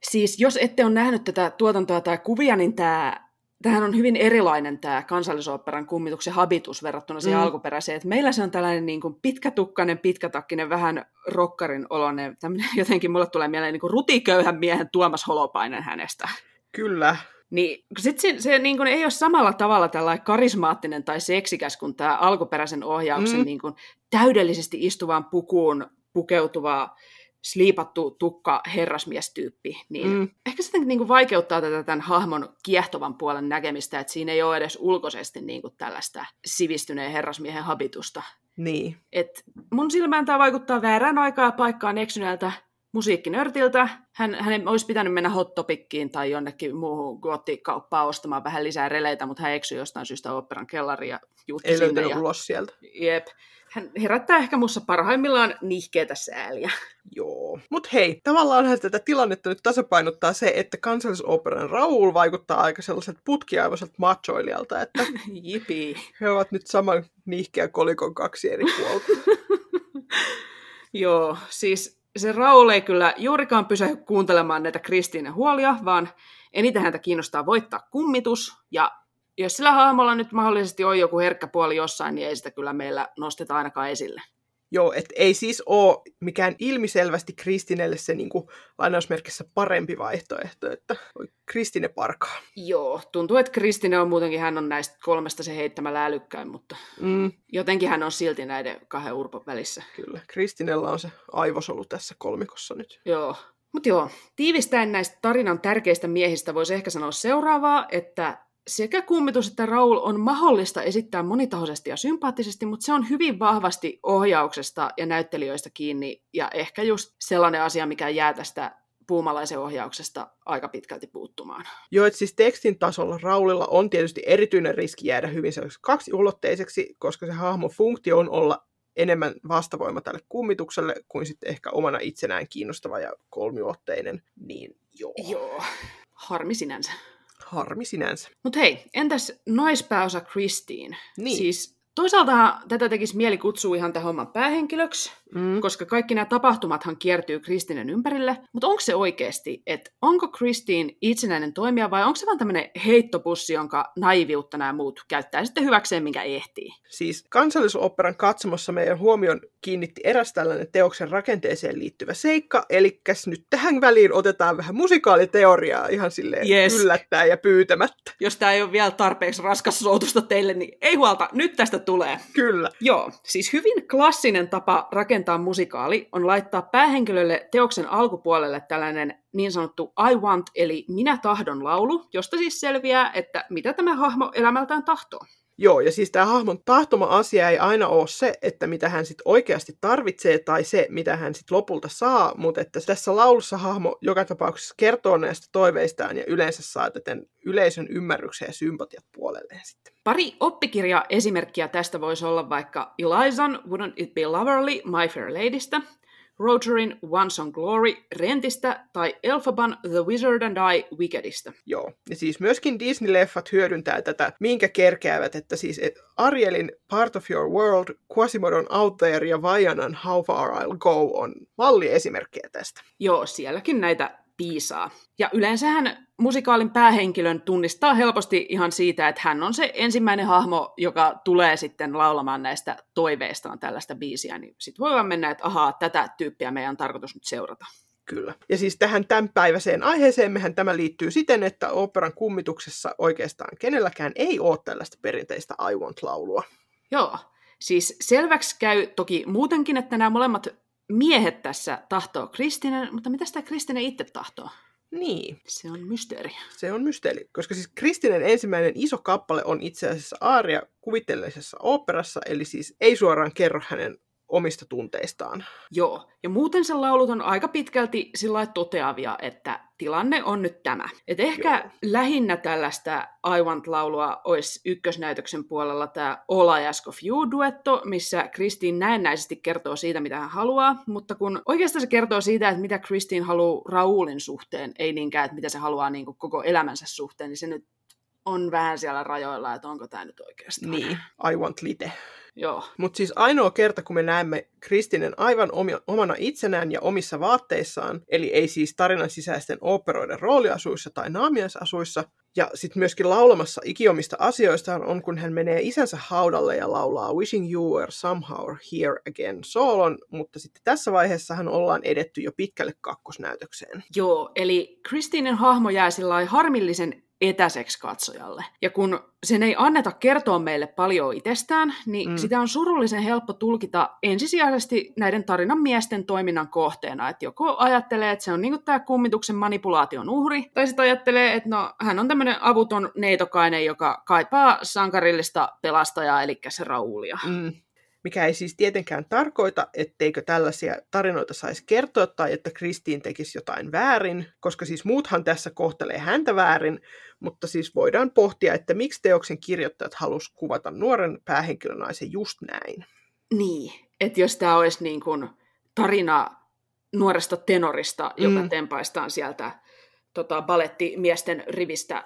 Speaker 3: Siis jos ette ole nähnyt tätä tuotantoa tai kuvia, niin tämä, tämähän on hyvin erilainen tämä kansallisoopperan kummituksen habitus verrattuna siihen
Speaker 4: Mm.
Speaker 3: alkuperäiseen. Et meillä se on tällainen niin kuin pitkätukkainen, pitkätakkinen, vähän rokkarin oloinen, tämmöinen, *laughs* jotenkin mulle tulee mieleen niin kuin rutiköyhän miehen Tuomas Holopainen hänestä.
Speaker 4: Kyllä.
Speaker 3: Niin sit se, se niin kuin ei ole samalla tavalla tällainen karismaattinen tai seksikäs kuin tämä alkuperäisen ohjauksen
Speaker 4: Mm.
Speaker 3: niin kuin täydellisesti istuvaan pukuun pukeutuva sliipattu tukka herrasmiestyyppi, niin
Speaker 4: Mm.
Speaker 3: ehkä se niin kuin vaikeuttaa tätä tämän hahmon kiehtovan puolen näkemistä, että siinä ei ole edes ulkoisesti niin kuin tällaista sivistyneen herrasmiehen habitusta.
Speaker 4: Niin.
Speaker 3: Et mun silmään tämä vaikuttaa väärään aikaa ja paikkaan eksyneeltä musiikkinörtiltä. Hän, hänen olisi pitänyt mennä Hot Topickiin tai jonnekin muuhun goottikauppaan ostamaan vähän lisää releitä, mutta hän eksyi jostain syystä operan kellariin ja jutti
Speaker 4: Ei
Speaker 3: sinne. Ja,
Speaker 4: ulos sieltä.
Speaker 3: jep. Hän herättää ehkä mussa parhaimmillaan nihkeetä sääliä. *laughs*
Speaker 4: Joo. Mut hei, tavallaan tätä tilannetta nyt tasapainottaa se, että kansallisoperan Raul vaikuttaa aika sellaiselta putkiaivoiselta machoilijalta, että *laughs*
Speaker 3: Jipi.
Speaker 4: he ovat nyt saman nihkeä kolikon kaksi eri puolta. *laughs*
Speaker 3: Joo, siis se Raul ei kyllä juurikaan pysähy kuuntelemaan näitä Kristiinen huolia, vaan eniten häntä kiinnostaa voittaa kummitus. Ja jos sillä hahmolla nyt mahdollisesti on joku herkkä puoli jossain, niin ei sitä kyllä meillä nosteta ainakaan esille.
Speaker 4: Joo, että ei siis ole mikään ilmiselvästi Kristinelle se niin kuin, lainausmerkissä parempi vaihtoehto, että Kristine parkaa.
Speaker 3: Joo, tuntuu, että Kristine on muutenkin, hän on näistä kolmesta se heittämällä älykkäin, mutta
Speaker 4: Mm,
Speaker 3: jotenkin hän on silti näiden kahden urpon välissä.
Speaker 4: kyllä, Kristinellä on se aivosolu tässä kolmikossa nyt.
Speaker 3: Joo. Mutta joo, tiivistäen näistä tarinan tärkeistä miehistä voisi ehkä sanoa seuraavaa, että sekä kummitus että Raul on mahdollista esittää monitahoisesti ja sympaattisesti, mutta se on hyvin vahvasti ohjauksesta ja näyttelijöistä kiinni, ja ehkä just sellainen asia, mikä jää tästä puumalaisen ohjauksesta aika pitkälti puuttumaan.
Speaker 4: Joo, että siis tekstin tasolla Raulilla on tietysti erityinen riski jäädä hyvin sellaiseksi kaksiulotteiseksi, koska se hahmon funktio on olla enemmän vastavoima tälle kummitukselle kuin sitten ehkä omana itsenään kiinnostava ja kolmiulotteinen. Niin joo.
Speaker 3: Joo, harmi sinänsä.
Speaker 4: Harmi sinänsä.
Speaker 3: Mutta hei, entäs naispääosa Christine?
Speaker 4: Niin.
Speaker 3: Siis toisaalta tätä tekisi mieli kutsua ihan tämän homman päähenkilöksi,
Speaker 4: Mm.
Speaker 3: koska kaikki nämä tapahtumathan kiertyy Kristinen ympärille. Mutta onko se oikeasti, että onko Kristiin itsenäinen toimija vai onko se vaan tämmöinen heittopussi, jonka naiviutta nämä muut käyttää sitten hyväkseen, minkä ehtii?
Speaker 4: Siis kansallisoopperan katsomossa meidän huomion kiinnitti eräs tällainen teoksen rakenteeseen liittyvä seikka, eli nyt tähän väliin otetaan vähän musikaaliteoriaa ihan silleen
Speaker 3: Yes.
Speaker 4: yllättää ja pyytämättä.
Speaker 3: Jos tämä ei ole vielä tarpeeksi raskas soutusta teille, niin ei huolta, nyt tästä tulee.
Speaker 4: Kyllä.
Speaker 3: Joo, siis hyvin klassinen tapa rakentaa musikaali on laittaa päähenkilölle teoksen alkupuolelle tällainen niin sanottu I want eli minä tahdon laulu, josta siis selviää, että mitä tämä hahmo elämältään tahtoo.
Speaker 4: Joo, ja siis tämä hahmon tahtoma asia ei aina ole se, että mitä hän sitten oikeasti tarvitsee tai se, mitä hän sitten lopulta saa, mutta että tässä laulussa hahmo joka tapauksessa kertoo näistä toiveistaan ja yleensä saa täten yleisön ymmärryksen ja sympatiat puolelleen sitten.
Speaker 3: Pari oppikirja-esimerkkiä tästä voisi olla vaikka Elizan Wouldn't It Be Loverly My Fair Ladystä, Rogerin Once on Glory Rentistä tai Elphaban The Wizard and I Wickedistä.
Speaker 4: Joo, ja siis myöskin Disney-leffat hyödyntää tätä, minkä kerkeävät, että siis et Arielin Part of Your World, Quasimodon Out There ja Vajanan How Far I'll Go on malliesimerkkejä tästä.
Speaker 3: Joo, sielläkin näitä piisaa. Ja yleensähän musikaalin päähenkilön tunnistaa helposti ihan siitä, että hän on se ensimmäinen hahmo, joka tulee sitten laulamaan näistä toiveistaan tällaista biisiä, niin sitten voi vaan mennä, että ahaa, tätä tyyppiä meidän on tarkoitus nyt seurata.
Speaker 4: Kyllä. Ja siis tähän tämänpäiväiseen aiheeseen tämä liittyy siten, että operan kummituksessa oikeastaan kenelläkään ei ole tällaista perinteistä I Want-laulua.
Speaker 3: Joo, siis selväksi käy toki muutenkin, että nämä molemmat miehet tässä tahtoo Kristinen, mutta mitä tämä Kristinen itse tahtoo?
Speaker 4: Niin,
Speaker 3: Se on mysteeri.
Speaker 4: se on mysteeri. Koska siis Kristinen ensimmäinen iso kappale on itse asiassa aaria kuvitteellisessa oopperassa, eli siis ei suoraan kerro hänen omista tunteistaan.
Speaker 3: Joo, ja muuten sen laulut on aika pitkälti sillä toteavia, että tilanne on nyt tämä. Et ehkä
Speaker 4: Joo.
Speaker 3: Lähinnä tällaista I Want-laulua olisi ykkösnäytöksen puolella tämä Ask of You-duetto, missä Kristiin näennäisesti kertoo siitä, mitä hän haluaa, mutta kun oikeastaan se kertoo siitä, että mitä Kristiin haluaa Raulin suhteen, ei niinkään, että mitä se haluaa niin koko elämänsä suhteen, niin se nyt on vähän siellä rajoilla, että onko tämä nyt oikeastaan.
Speaker 4: Niin, I Want Lite.
Speaker 3: Joo,
Speaker 4: Mutta siis ainoa kerta, kun me näemme Kristinen aivan omi- omana itsenään ja omissa vaatteissaan, eli ei siis tarinan sisäisten operoiden rooliasuissa tai naamiaisasuissa, ja sitten myöskin laulamassa ikiomista asioistaan on, kun hän menee isänsä haudalle ja laulaa Wishing You Were Somehow Here Again soolon, mutta sitten tässä vaiheessahan ollaan edetty jo pitkälle kakkosnäytökseen.
Speaker 3: Joo, eli Kristinin hahmo jää sillä harmillisen etäiseksi katsojalle. Ja kun sen ei anneta kertoa meille paljon itsestään, niin Mm. sitä on surullisen helppo tulkita ensisijaisesti näiden tarinan miesten toiminnan kohteena. Että joko ajattelee, että se on niinku tämä kummituksen manipulaation uhri, tai sitten ajattelee, että no, hän on tämmöinen avuton neitokainen, joka kaipaa sankarillista pelastajaa, eli se Raulia.
Speaker 4: Mm. Mikä ei siis tietenkään tarkoita, etteikö tällaisia tarinoita saisi kertoa tai että Kristiin tekisi jotain väärin, koska siis muuthan tässä kohtelee häntä väärin, mutta siis voidaan pohtia, että miksi teoksen kirjoittajat halus kuvata nuoren päähenkilönaisen just näin.
Speaker 3: Niin, että jos tämä olisi niin kuin tarina nuoresta tenorista, joka
Speaker 4: Mm.
Speaker 3: tempaistaan sieltä tota, balettimiesten rivistä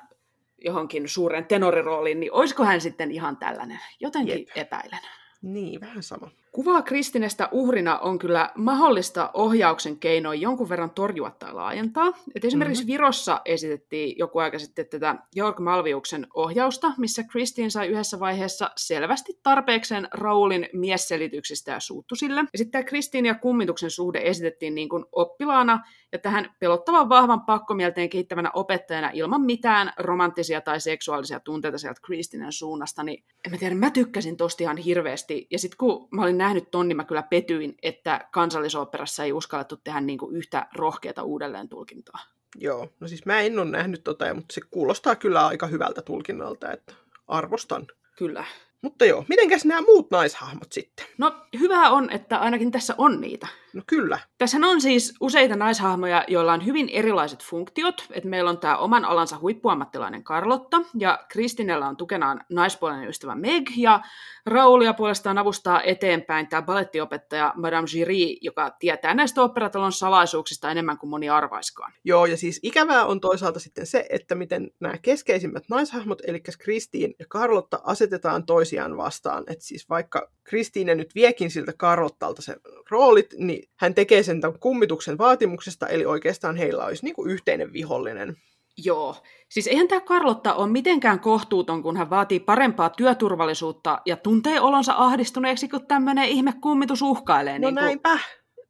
Speaker 3: johonkin suuren tenorirooliin, niin olisiko hän sitten ihan tällainen? Jotenkin.
Speaker 4: Jep.
Speaker 3: epäilen.
Speaker 4: Niin, vähän sama.
Speaker 3: Kuvaa Kristinestä uhrina on kyllä mahdollista ohjauksen keinoin jonkun verran torjua tai laajentaa. Et esimerkiksi
Speaker 4: Mhm.
Speaker 3: mm-hmm. Virossa esitettiin joku aika sitten tätä Georg Malviuksen ohjausta, missä Kristin sai yhdessä vaiheessa selvästi tarpeekseen Raulin miesselityksistä ja suuttu sille. Ja sitten tämä Kristin ja kummituksen suhde esitettiin niin kuin oppilaana ja tähän pelottavan vahvan pakkomielteen kehittävänä opettajana ilman mitään romanttisia tai seksuaalisia tunteita sieltä Kristinen suunnasta, niin en mä tiedä, mä tykkäsin tosta ihan hirveästi. Ja sitten kun mä olin nähnyt ton, niin mä kyllä petyin, että kansallisoopperassa ei uskallettu tehdä niin kuin yhtä rohkeata uudelleen tulkintaa.
Speaker 4: Joo, no siis mä en ole nähnyt tota, mutta se kuulostaa kyllä aika hyvältä tulkinnalta, että arvostan.
Speaker 3: Kyllä.
Speaker 4: Mutta joo, mitenkäs nämä muut naishahmot sitten?
Speaker 3: No hyvä on, että ainakin tässä on niitä.
Speaker 4: No kyllä.
Speaker 3: Tässähän on siis useita naishahmoja, joilla on hyvin erilaiset funktiot. Et meillä on tämä oman alansa huippuammattilainen Carlotta, ja Kristinellä on tukenaan naispuolinen ystävä Meg, ja Raulia puolestaan avustaa eteenpäin tämä balettiopettaja Madame Giry, joka tietää näistä operatalon salaisuuksista enemmän kuin moni arvaiskaan.
Speaker 4: Joo, ja siis ikävää on toisaalta sitten se, että miten nämä keskeisimmät naishahmot, eli Kristiin ja Carlotta, asetetaan toisiaan vastaan. Että siis vaikka Kristiine nyt viekin siltä Carlottalta sen roolit, niin hän tekee sen tämän kummituksen vaatimuksesta, eli oikeastaan heillä olisi niin kuin yhteinen vihollinen.
Speaker 3: Joo. Siis eihän tämä Carlotta ole mitenkään kohtuuton, kun hän vaatii parempaa työturvallisuutta ja tuntee olonsa ahdistuneeksi, kun tämmöinen ihme kummitus uhkailee.
Speaker 4: No
Speaker 3: niin
Speaker 4: näinpä.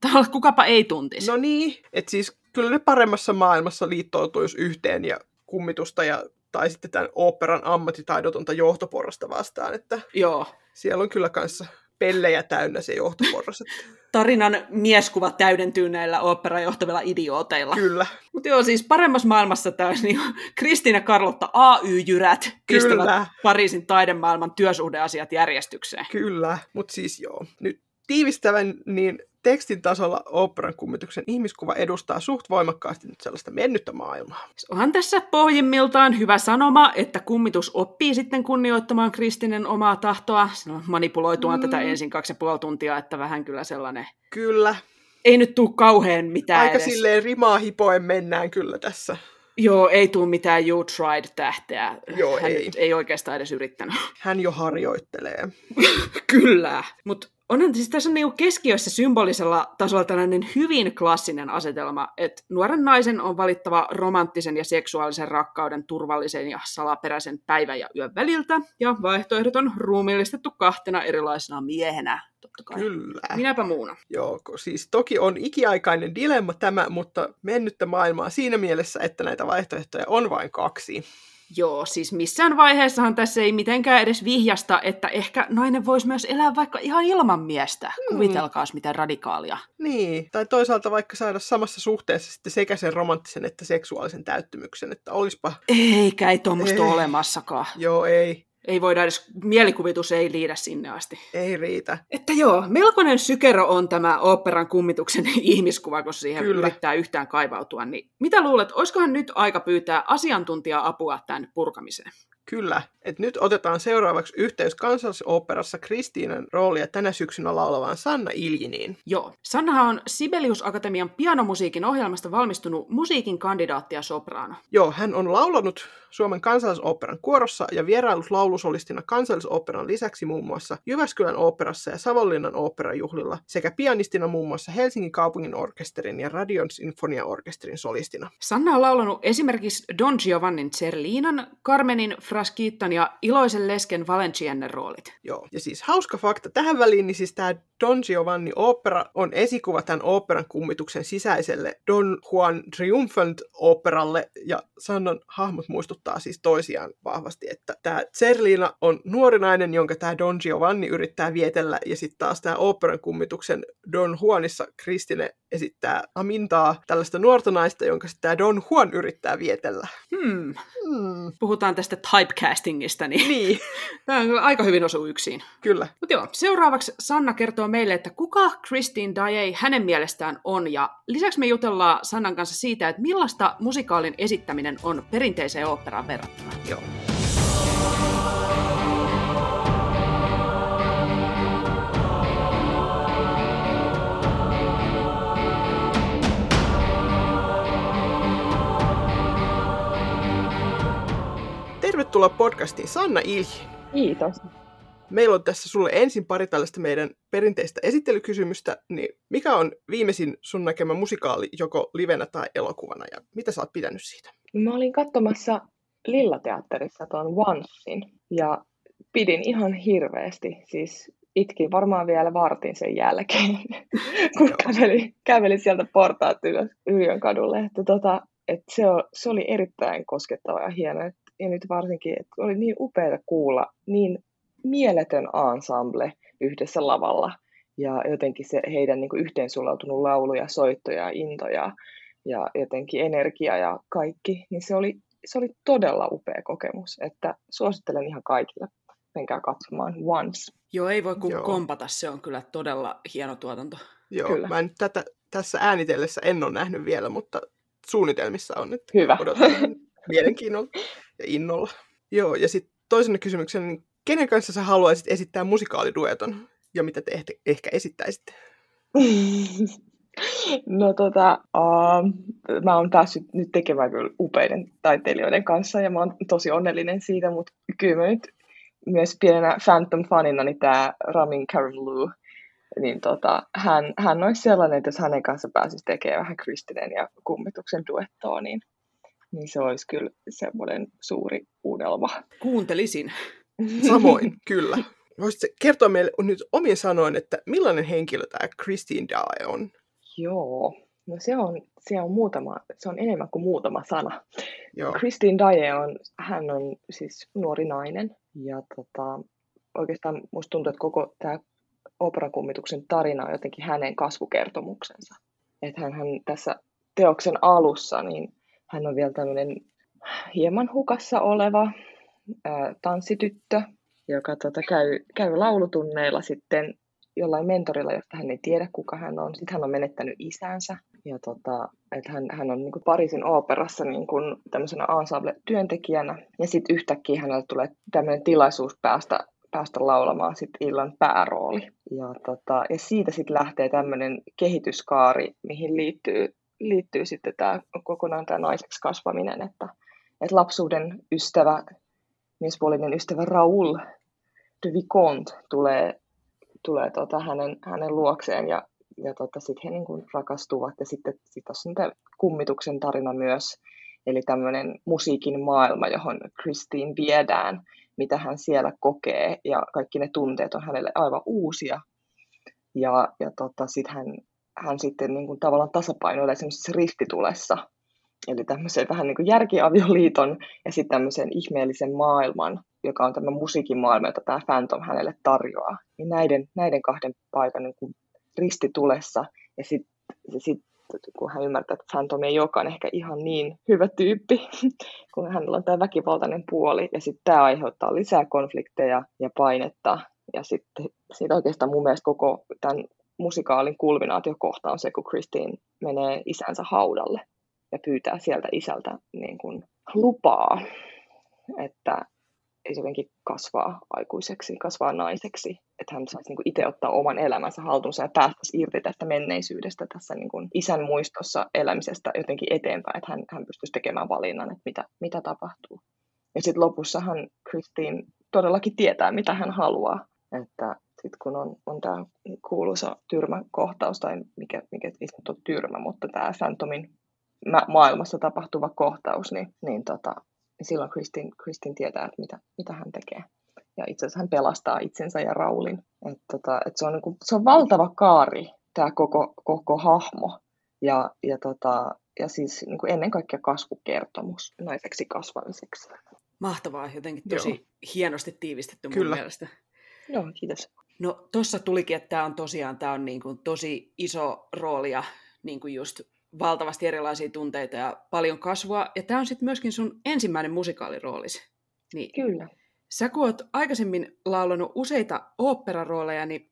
Speaker 3: Tavallaan *laughs* kukapa ei tuntisi.
Speaker 4: No niin, että siis kyllä ne paremmassa maailmassa liittoutuisi yhteen ja kummitusta ja tai sitten tämän oopperan ammattitaidotonta johtoporrasta vastaan, että
Speaker 3: Joo.
Speaker 4: siellä on kyllä kanssa pellejä täynnä se johtoporras.
Speaker 3: Tarinan mieskuva täydentyy näillä oopperan johtavilla idiooteilla.
Speaker 4: kyllä,
Speaker 3: Mutta joo, siis paremmassa maailmassa täys niin Kristiina Carlotta AY-jyrät pistävät. Pariisin taidemaailman työsuhdeasiat järjestykseen.
Speaker 4: kyllä. Mutta siis joo, nyt tiivistävän, niin tekstin tasolla oopperan kummituksen ihmiskuva edustaa suht voimakkaasti nyt sellaista mennyttä maailmaa.
Speaker 3: Onhan tässä pohjimmiltaan hyvä sanoma, että kummitus oppii sitten kunnioittamaan Kristinen omaa tahtoa. No, manipuloituaan
Speaker 4: Mm.
Speaker 3: tätä ensin kaksi ja puoli tuntia, että vähän kyllä sellainen...
Speaker 4: Kyllä,
Speaker 3: Ei nyt tuu kauhean mitään
Speaker 4: aika
Speaker 3: edes.
Speaker 4: silleen rimaa hipoen mennään kyllä tässä.
Speaker 3: Joo, ei tuu mitään You Tried-tähteä.
Speaker 4: Joo,
Speaker 3: Hän
Speaker 4: ei.
Speaker 3: Ei oikeastaan edes yrittänyt.
Speaker 4: Hän jo harjoittelee. *laughs*
Speaker 3: Kyllä. Mutta onhan siis tässä on niinku keskiössä symbolisella tasolla tällainen hyvin klassinen asetelma, että nuoren naisen on valittava romanttisen ja seksuaalisen rakkauden turvallisen ja salaperäisen päivän ja yön väliltä, ja vaihtoehdot on ruumiillistettu kahtena erilaisena miehenä, totta kai.
Speaker 4: Kyllä.
Speaker 3: Minäpä muuna.
Speaker 4: Joo, siis toki on ikiaikainen dilemma tämä, mutta mennyttä maailmaa siinä mielessä, että näitä vaihtoehtoja on vain kaksi.
Speaker 3: Joo, siis missään vaiheessahan tässä ei mitenkään edes vihjasta, että ehkä nainen voisi myös elää vaikka ihan ilman miestä. Kuvitelkaas miten radikaalia.
Speaker 4: Niin, tai toisaalta vaikka saada samassa suhteessa sitten sekä sen romanttisen että seksuaalisen täyttymyksen, että olispa,
Speaker 3: Eikä ei tuommoista
Speaker 4: Ei.
Speaker 3: ole olemassakaan.
Speaker 4: joo ei,
Speaker 3: Ei voida edes, mielikuvitus ei liidä sinne asti.
Speaker 4: ei riitä.
Speaker 3: Että joo, melkoinen sykero on tämä oopperan kummituksen *laughs* ihmiskuva, kun siihen
Speaker 4: Kyllä.
Speaker 3: Yrittää yhtään kaivautua. Niin mitä luulet, olisikohan nyt aika pyytää asiantuntija-apua tämän purkamiseen?
Speaker 4: Kyllä, että nyt otetaan seuraavaksi yhteys kansallisoopperassa Kristiinan roolia tänä syksynä laulavaan Sanna Iljiniin.
Speaker 3: Joo. Sannahan on Sibelius Akatemian pianomusiikin ohjelmasta valmistunut musiikin kandidaatti ja sopraano.
Speaker 4: Joo, hän on laulanut Suomen kansallisoopperan kuorossa ja vierailut laulusolistina kansallisoopperan lisäksi muun muassa Jyväskylän oopperassa ja Savonlinnan oopperajuhlilla sekä pianistina muun muassa Helsingin kaupungin orkesterin ja Radion sinfoniaorkesterin solistina.
Speaker 3: Sanna on laulanut esimerkiksi Don Giovannin Cerlinan, Carmenin, Frascitan ja Iloisen lesken Valencienne roolit.
Speaker 4: Joo, ja siis hauska fakta tähän väliin, niin siis tämä Don Giovanni opera on esikuva tämän oopperan kummituksen sisäiselle Don Juan Triumphant operalle, ja Sannan hahmot muistuttaa siis toisiaan vahvasti, että tämä Zerlina on nuori nainen, jonka tämä Don Giovanni yrittää vietellä, ja sitten taas tämä oopperan kummituksen Don Juanissa Kristine esittää Amintaa, tällaista nuorta naista, jonka sitten tämä Don Juan yrittää vietellä.
Speaker 3: Hmm.
Speaker 4: Hmm.
Speaker 3: Puhutaan tästä typecastingista, niin
Speaker 4: Niin, *laughs*
Speaker 3: tämä aika hyvin osu yksin.
Speaker 4: kyllä.
Speaker 3: Mutta joo, seuraavaksi Sanna kertoo meille, että kuka Christine Daye hänen mielestään on, ja lisäksi me jutellaan Sannan kanssa siitä, että millaista musikaalin esittäminen on perinteiseen oopperaan verrattuna.
Speaker 4: Joo. Tervetuloa podcastiin Sanna Ilhi.
Speaker 5: Kiitos.
Speaker 4: Meillä on tässä sulle ensin pari tällaista meidän perinteistä esittelykysymystä, niin mikä on viimeisin sun näkemä musikaali joko livenä tai elokuvana ja mitä sä oot pitänyt siitä?
Speaker 5: Mä olin katsomassa Lillateatterissa tuon Oncein ja pidin ihan hirveästi. Siis itkin varmaan vielä vartin sen jälkeen, *laughs* kun
Speaker 4: Joo.
Speaker 5: kävelin, kävelin sieltä portaat ylös Yrjön kadulle. Että tota, et se, se oli erittäin koskettava ja hieno. Et, ja nyt varsinkin, että oli niin upeaa kuulla niin mieletön ensemble yhdessä lavalla. Ja jotenkin se heidän niin kuin yhteensulautunut laulu ja soitto ja into ja, ja jotenkin energia ja kaikki, niin se oli, se oli todella upea kokemus, että suosittelen ihan kaikille. menkää katsomaan once.
Speaker 3: Joo, ei voi kuin
Speaker 4: Joo.
Speaker 3: kompata, se on kyllä todella hieno tuotanto.
Speaker 4: Joo,
Speaker 5: Kyllä.
Speaker 4: mä en nyt tätä, tässä äänitellessä en ole nähnyt vielä, mutta suunnitelmissa on, että
Speaker 5: Hyvä.
Speaker 4: odotan *laughs* mielenkiinnolla innolla. Joo, ja sitten toisena kysymyksenä, niin kenen kanssa sä haluaisit esittää musikaalidueton ja mitä te ehkä, ehkä esittäisitte? *laughs*
Speaker 5: No tota, uh, mä oon päässyt nyt tekemään kyllä upeiden taiteilijoiden kanssa ja mä oon tosi onnellinen siitä, mutta kyllä mä nyt myös pienenä Phantom-fanina, niin tämä Ramin Karimloo, niin tota, hän, hän olisi sellainen, että jos hänen kanssa pääsisi tekemään vähän Kristinen ja kummituksen duettoa, niin, niin se olisi kyllä semmoinen suuri unelma.
Speaker 3: Kuuntelisin. *laughs*
Speaker 4: Samoin, kyllä. Voisitko kertoa meille nyt omin sanoin, että millainen henkilö tämä Christine Dae on?
Speaker 5: Joo, no se on, se on, muutama, se on enemmän kuin muutama sana.
Speaker 4: Joo,
Speaker 5: Christine Daye on, hän on siis nuori nainen ja tota, oikeastaan musta tuntuu, että koko tämä operakummituksen tarina on jotenkin hänen kasvukertomuksensa. Että hän, hän tässä teoksen alussa, niin hän on vielä tämmöinen hieman hukassa oleva ää, tanssityttö, joka tota, käy, käy laulutunneilla sitten jollain mentorilla, josta hän ei tiedä, kuka hän on. Sitten hän on menettänyt isänsä. Ja tota, että hän, hän on niin kuin Pariisin ooperassa niin kuin tämmöisenä ensemble-työntekijänä. Ja sitten yhtäkkiä hänelle tulee tämmöinen tilaisuus päästä, päästä laulamaan sit illan päärooli. Ja, tota, ja siitä sitten lähtee tämmöinen kehityskaari, mihin liittyy, liittyy sitten tämä kokonaan tämä naiseksi kasvaminen. Että, että lapsuuden ystävä, miespuolinen ystävä Raoul de Vicomte tulee tulee tota hänen, hänen luokseen ja, ja tota, sitten he niin kuin rakastuvat. Ja sitten sit tässä on tämä kummituksen tarina myös, eli tämmöinen musiikin maailma, johon Christine viedään, mitä hän siellä kokee ja kaikki ne tunteet on hänelle aivan uusia. Ja, ja tota, sitten hän, hän sitten niin kuin tavallaan tasapainoilee semmoisessa ristitulessa, eli tämmöisen vähän niin kuin järkiavioliiton ja sitten tämmöisen ihmeellisen maailman, joka on tämä musiikin maailma, jota tämä Phantom hänelle tarjoaa. Niin näiden, näiden kahden paikan niin kuin ristitulessa. Ja sitten sit, kun hän ymmärtää, että Phantom ei olekaan ehkä ihan niin hyvä tyyppi, *laughs* kun hänellä on tämä väkivaltainen puoli, ja sitten tämä aiheuttaa lisää konflikteja ja painetta, ja sitten siitä oikeastaan mun mielestä koko tämän musikaalin kulminaatiokohta on se, kun Christine menee isänsä haudalle ja pyytää sieltä isältä niin kuin lupaa, että jotenkin kasvaa aikuiseksi, kasvaa naiseksi, että hän saisi niin kuin itse ottaa oman elämänsä haltuunsa ja päästäisi irti tästä menneisyydestä tässä niin kuin isän muistossa elämisestä jotenkin eteenpäin, että hän, hän pystyisi tekemään valinnan, että mitä, mitä tapahtuu. Ja sitten lopussahan Christine todellakin tietää, mitä hän haluaa, että sitten kun on, on tämä kuuluisa tyrmäkohtaus, tai mikä, mikä ei nyt ole tyrmä, mutta tämä Phantomin ma- maailmassa tapahtuva kohtaus, niin, niin tota, niin silloin Kristin, Kristin tietää, että mitä, mitä hän tekee. Ja itse asiassa hän pelastaa itsensä ja Raulin. Et tota, et se, on niinku, se on valtava kaari, tämä koko, koko hahmo. Ja, ja, tota, ja siis niinku ennen kaikkea kasvukertomus naiseksi kasvamiseksi.
Speaker 3: Mahtavaa, jotenkin tosi
Speaker 4: Joo.
Speaker 3: hienosti tiivistetty mun
Speaker 4: Kyllä.
Speaker 3: mielestä.
Speaker 5: Joo, kiitos.
Speaker 3: No tuossa tulikin, että tämä on tosiaan tää on niin kuin tosi iso rooli ja niin kuin just valtavasti erilaisia tunteita ja paljon kasvua. Ja tämä on sitten myöskin sun ensimmäinen musikaaliroolis. Niin,
Speaker 5: Kyllä.
Speaker 3: sä kun oot aikaisemmin laulanut useita oopperarooleja, niin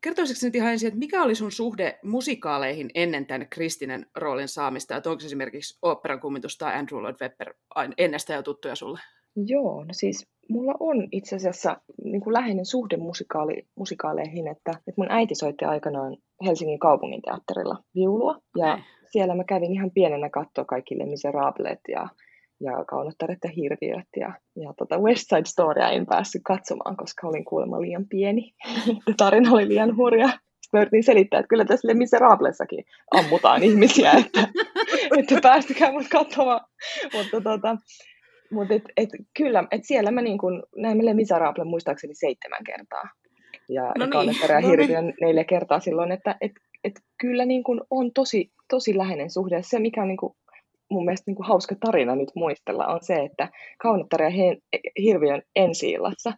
Speaker 3: kertoisitko nyt ihan ensin, että mikä oli sun suhde musikaaleihin ennen tämän Kristinen roolin saamista? Että onko esimerkiksi oopperan kummitus tai Andrew Lloyd Webber ennestään jo tuttuja sulle?
Speaker 5: Joo, no siis mulla on itse asiassa niin kuin läheinen suhde musikaali, musikaaleihin, että, että mun äiti soitti aikanaan Helsingin kaupunginteatterilla viulua, ja
Speaker 3: Okei.
Speaker 5: siellä mä kävin ihan pienenä katsoa kaikki Les Miserables ja, ja Kaunottaret ja hirviöt, ja, ja tota West Side Storya en päässyt katsomaan, koska olin kuulemma liian pieni, *laughs* tarina oli liian hurja. Sitten mä yritin selittää, että kyllä tässä Les Miserablessakin ammutaan ihmisiä, että, että päästykää mut katsomaan, mutta tota, mutta et, et, kyllä, et siellä mä niin kun, näin Les Miserables muistaakseni seitsemän kertaa. Ja,
Speaker 3: No niin, no niin.
Speaker 5: Hirviön neljä kertaa silloin, että et, et kyllä niin kun on tosi, tosi läheinen suhde. Se, mikä on niin kun, mun mielestä niin kun hauska tarina nyt muistella, on se, että Kaunettara ja Hirviön ensi illassa,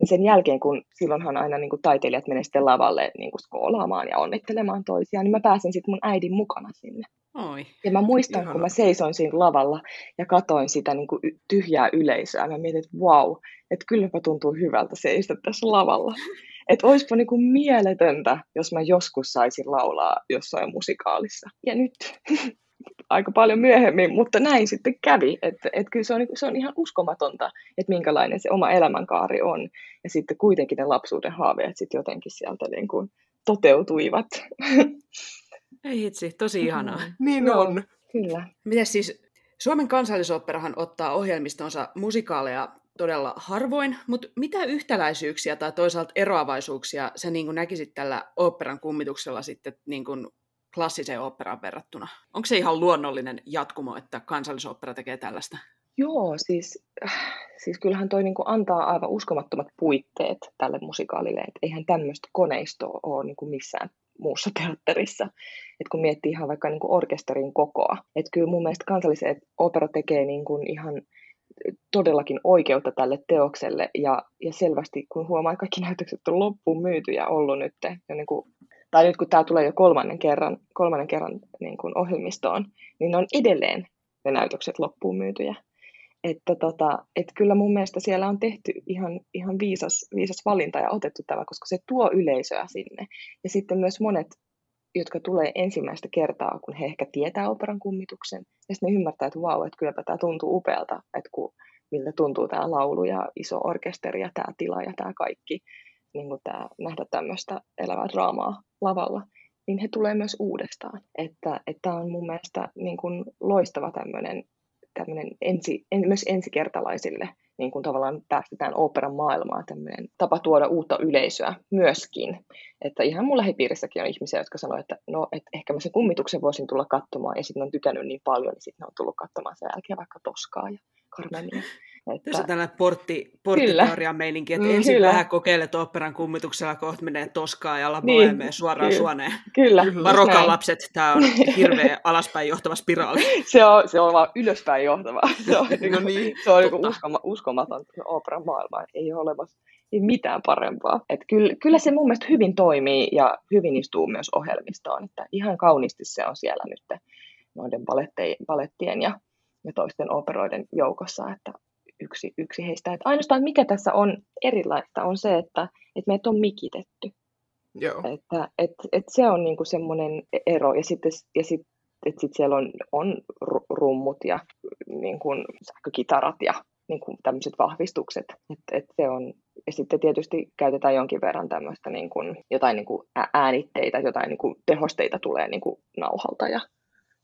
Speaker 5: ja sen jälkeen, kun silloinhan aina niin kun taiteilijat menee sitten lavalle niin kun skoolaamaan ja onnittelemaan toisiaan, niin mä pääsen sitten mun äidin mukana sinne.
Speaker 3: Oi.
Speaker 5: Ja mä muistan,
Speaker 4: Ihana.
Speaker 5: kun mä seisoin siinä lavalla ja katoin sitä niin kuin tyhjää yleisöä. Mä mietin, että vau, että kylläpä tuntuu hyvältä seistä tässä lavalla. *laughs* Että olisipa niin kuin mieletöntä, jos mä joskus saisin laulaa jossain musikaalissa. Ja nyt *laughs* aika paljon myöhemmin, mutta näin sitten kävi. Että et kyllä se on, niinku- se on ihan uskomatonta, että minkälainen se oma elämänkaari on. Ja sitten kuitenkin ne lapsuuden haaveet sitten jotenkin sieltä niin kuin toteutuivat. *laughs*
Speaker 3: Ei hitsi, tosi ihanaa.
Speaker 4: Niin
Speaker 5: Joo.
Speaker 4: on.
Speaker 5: Kyllä.
Speaker 3: Miten siis, Suomen kansallisopperahan ottaa ohjelmistonsa musikaaleja todella harvoin, mutta mitä yhtäläisyyksiä tai toisaalta eroavaisuuksia sä niin kuin näkisit tällä oopperan kummituksella sitten niin kuin klassiseen oopperaan verrattuna? Onko se ihan luonnollinen jatkumo, että kansallisooppera tekee tällaista?
Speaker 5: Joo, siis, siis kyllähän toi niinku antaa aivan uskomattomat puitteet tälle musikaalille, että eihän tämmöistä koneistoa ole niinku missään muussa teatterissa. Et kun miettii ihan vaikka niinku orkesterin kokoa, että kyllä mun mielestä kansallisen opera tekee niinku ihan todellakin oikeutta tälle teokselle ja, ja selvästi kun huomaa, kaikki näytökset on loppuun myytyjä ollut nyt, ja niin kuin, tai nyt kun tämä tulee jo kolmannen kerran, kolmannen kerran niin kuin ohjelmistoon, niin ne on edelleen ne näytökset loppuun myytyjä. Että tota, et kyllä mun mielestä siellä on tehty ihan, ihan viisas, viisas valinta ja otettu tämä, koska se tuo yleisöä sinne. Ja sitten myös monet, jotka tulee ensimmäistä kertaa, kun he ehkä tietää operan kummituksen, ja sitten ne ymmärtää, että vau, että kylläpä tämä tuntuu upealta, että kun, miltä tuntuu tämä laulu ja iso orkesteri ja tämä tila ja tämä kaikki, niin kuin tämä, nähdä tämmöistä elävää draamaa lavalla, niin he tulee myös uudestaan. Että tämä on mun mielestä niin kuin loistava tämmöinen tämmöinen ensi, en, myös ensikertalaisille niin kuin tavallaan päästetään operan maailmaan tämmöinen tapa tuoda uutta yleisöä myöskin. Että ihan mun lähipiirissäkin on ihmisiä, jotka sanoo, että no, et ehkä mä sen kummituksen voisin tulla katsomaan, ja sitten on tykännyt niin paljon, niin sitten on tullut katsomaan sen jälkeen vaikka Toskaa ja Carmenia.
Speaker 3: Tässä on
Speaker 5: Että,
Speaker 3: tällainen portti, porttiteorian meininki, että
Speaker 5: Mm,
Speaker 3: ensin
Speaker 5: kyllä.
Speaker 3: vähän kokeilet oopperan kummituksella, kohta menee toskaa ja
Speaker 5: Niin,
Speaker 3: laboemeen suoraan
Speaker 5: kyllä.
Speaker 3: suoneen.
Speaker 5: kyllä,
Speaker 3: Varokaa
Speaker 5: näin.
Speaker 3: lapset, tämä on *laughs* hirveä alaspäin johtava spiraali.
Speaker 5: se on, se on vaan ylöspäin johtava. Se on,
Speaker 4: No niin,
Speaker 5: se on niin uskoma, uskomaton operan maailma. Ei ole olemassa ei mitään parempaa. Et kyllä, kyllä se mun mielestä hyvin toimii ja hyvin istuu myös ohjelmistoon. Että ihan kauniisti se on siellä nyt noiden balettei, balettien ja, ja toisten operoiden joukossa. Että yksi, yksi heistä. Et ainoastaan mikä tässä on erilaista on se, että, että meitä on mikitetty.
Speaker 4: joo.
Speaker 5: Että et, et se on niinku semmoinen ero. Ja sitten ja sit, et sit siellä on, on ru- rummut ja niin kuin sähkökitarat ja niin kuin tämmöiset vahvistukset. Et, et se on, ja sitten tietysti käytetään jonkin verran tämmöistä niin kuin, jotain niin kuin ä- äänitteitä, jotain niin kuin tehosteita tulee niin kuin nauhalta ja,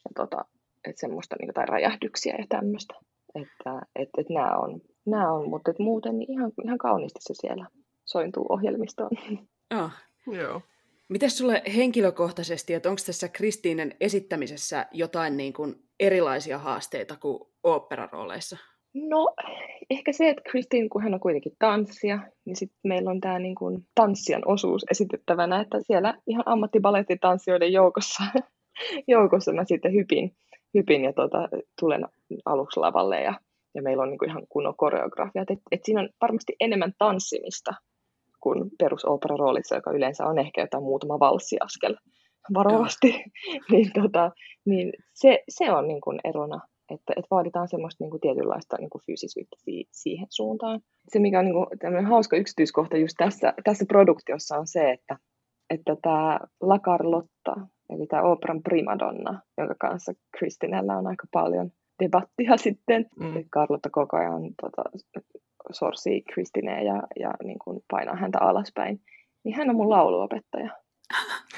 Speaker 5: ja tota, et semmoista niin jotain räjähdyksiä ja tämmöistä. Että et, et nämä on, nämä on, mutta et muuten niin ihan, ihan kauniisti se siellä sointuu ohjelmistoon.
Speaker 3: Oh. *laughs*
Speaker 4: joo.
Speaker 3: Miten sulle henkilökohtaisesti, että onko tässä Kristiinen esittämisessä jotain niin kuin erilaisia haasteita kuin oopperarooleissa?
Speaker 5: No, ehkä se, että Kristin, kun hän on kuitenkin tanssija, niin sitten meillä on tämä niin kuin tanssijan osuus esitettävänä, että siellä ihan ammattibalettitanssijoiden joukossa, *laughs* joukossa mä sitten hypin, hypin ja tota, tulen aluksi lavalle ja, ja meillä on niin kuin ihan kunnon koreografiat. Et, et siinä on varmasti enemmän tanssimista kuin perusoperaroolissa, joka yleensä on ehkä jotain muutama valssiaskel varovasti. *laughs* niin, tota, niin se, se on niin kuin erona että, että vaaditaan semmoista niin kuin tietynlaista niin kuin fyysisyyttä si- siihen suuntaan. Se, mikä on niin kuin, hauska yksityiskohta just tässä, tässä produktiossa on se, että, että tämä La Carlotta, eli tämä operan primadonna, jonka kanssa Kristinellä on aika paljon debattia *laughs* sitten.
Speaker 4: Mm.
Speaker 5: Carlotta koko ajan tota, sorsii Kristineen ja, ja niin kuin painaa häntä alaspäin. Niin hän on mun lauluopettaja. *laughs*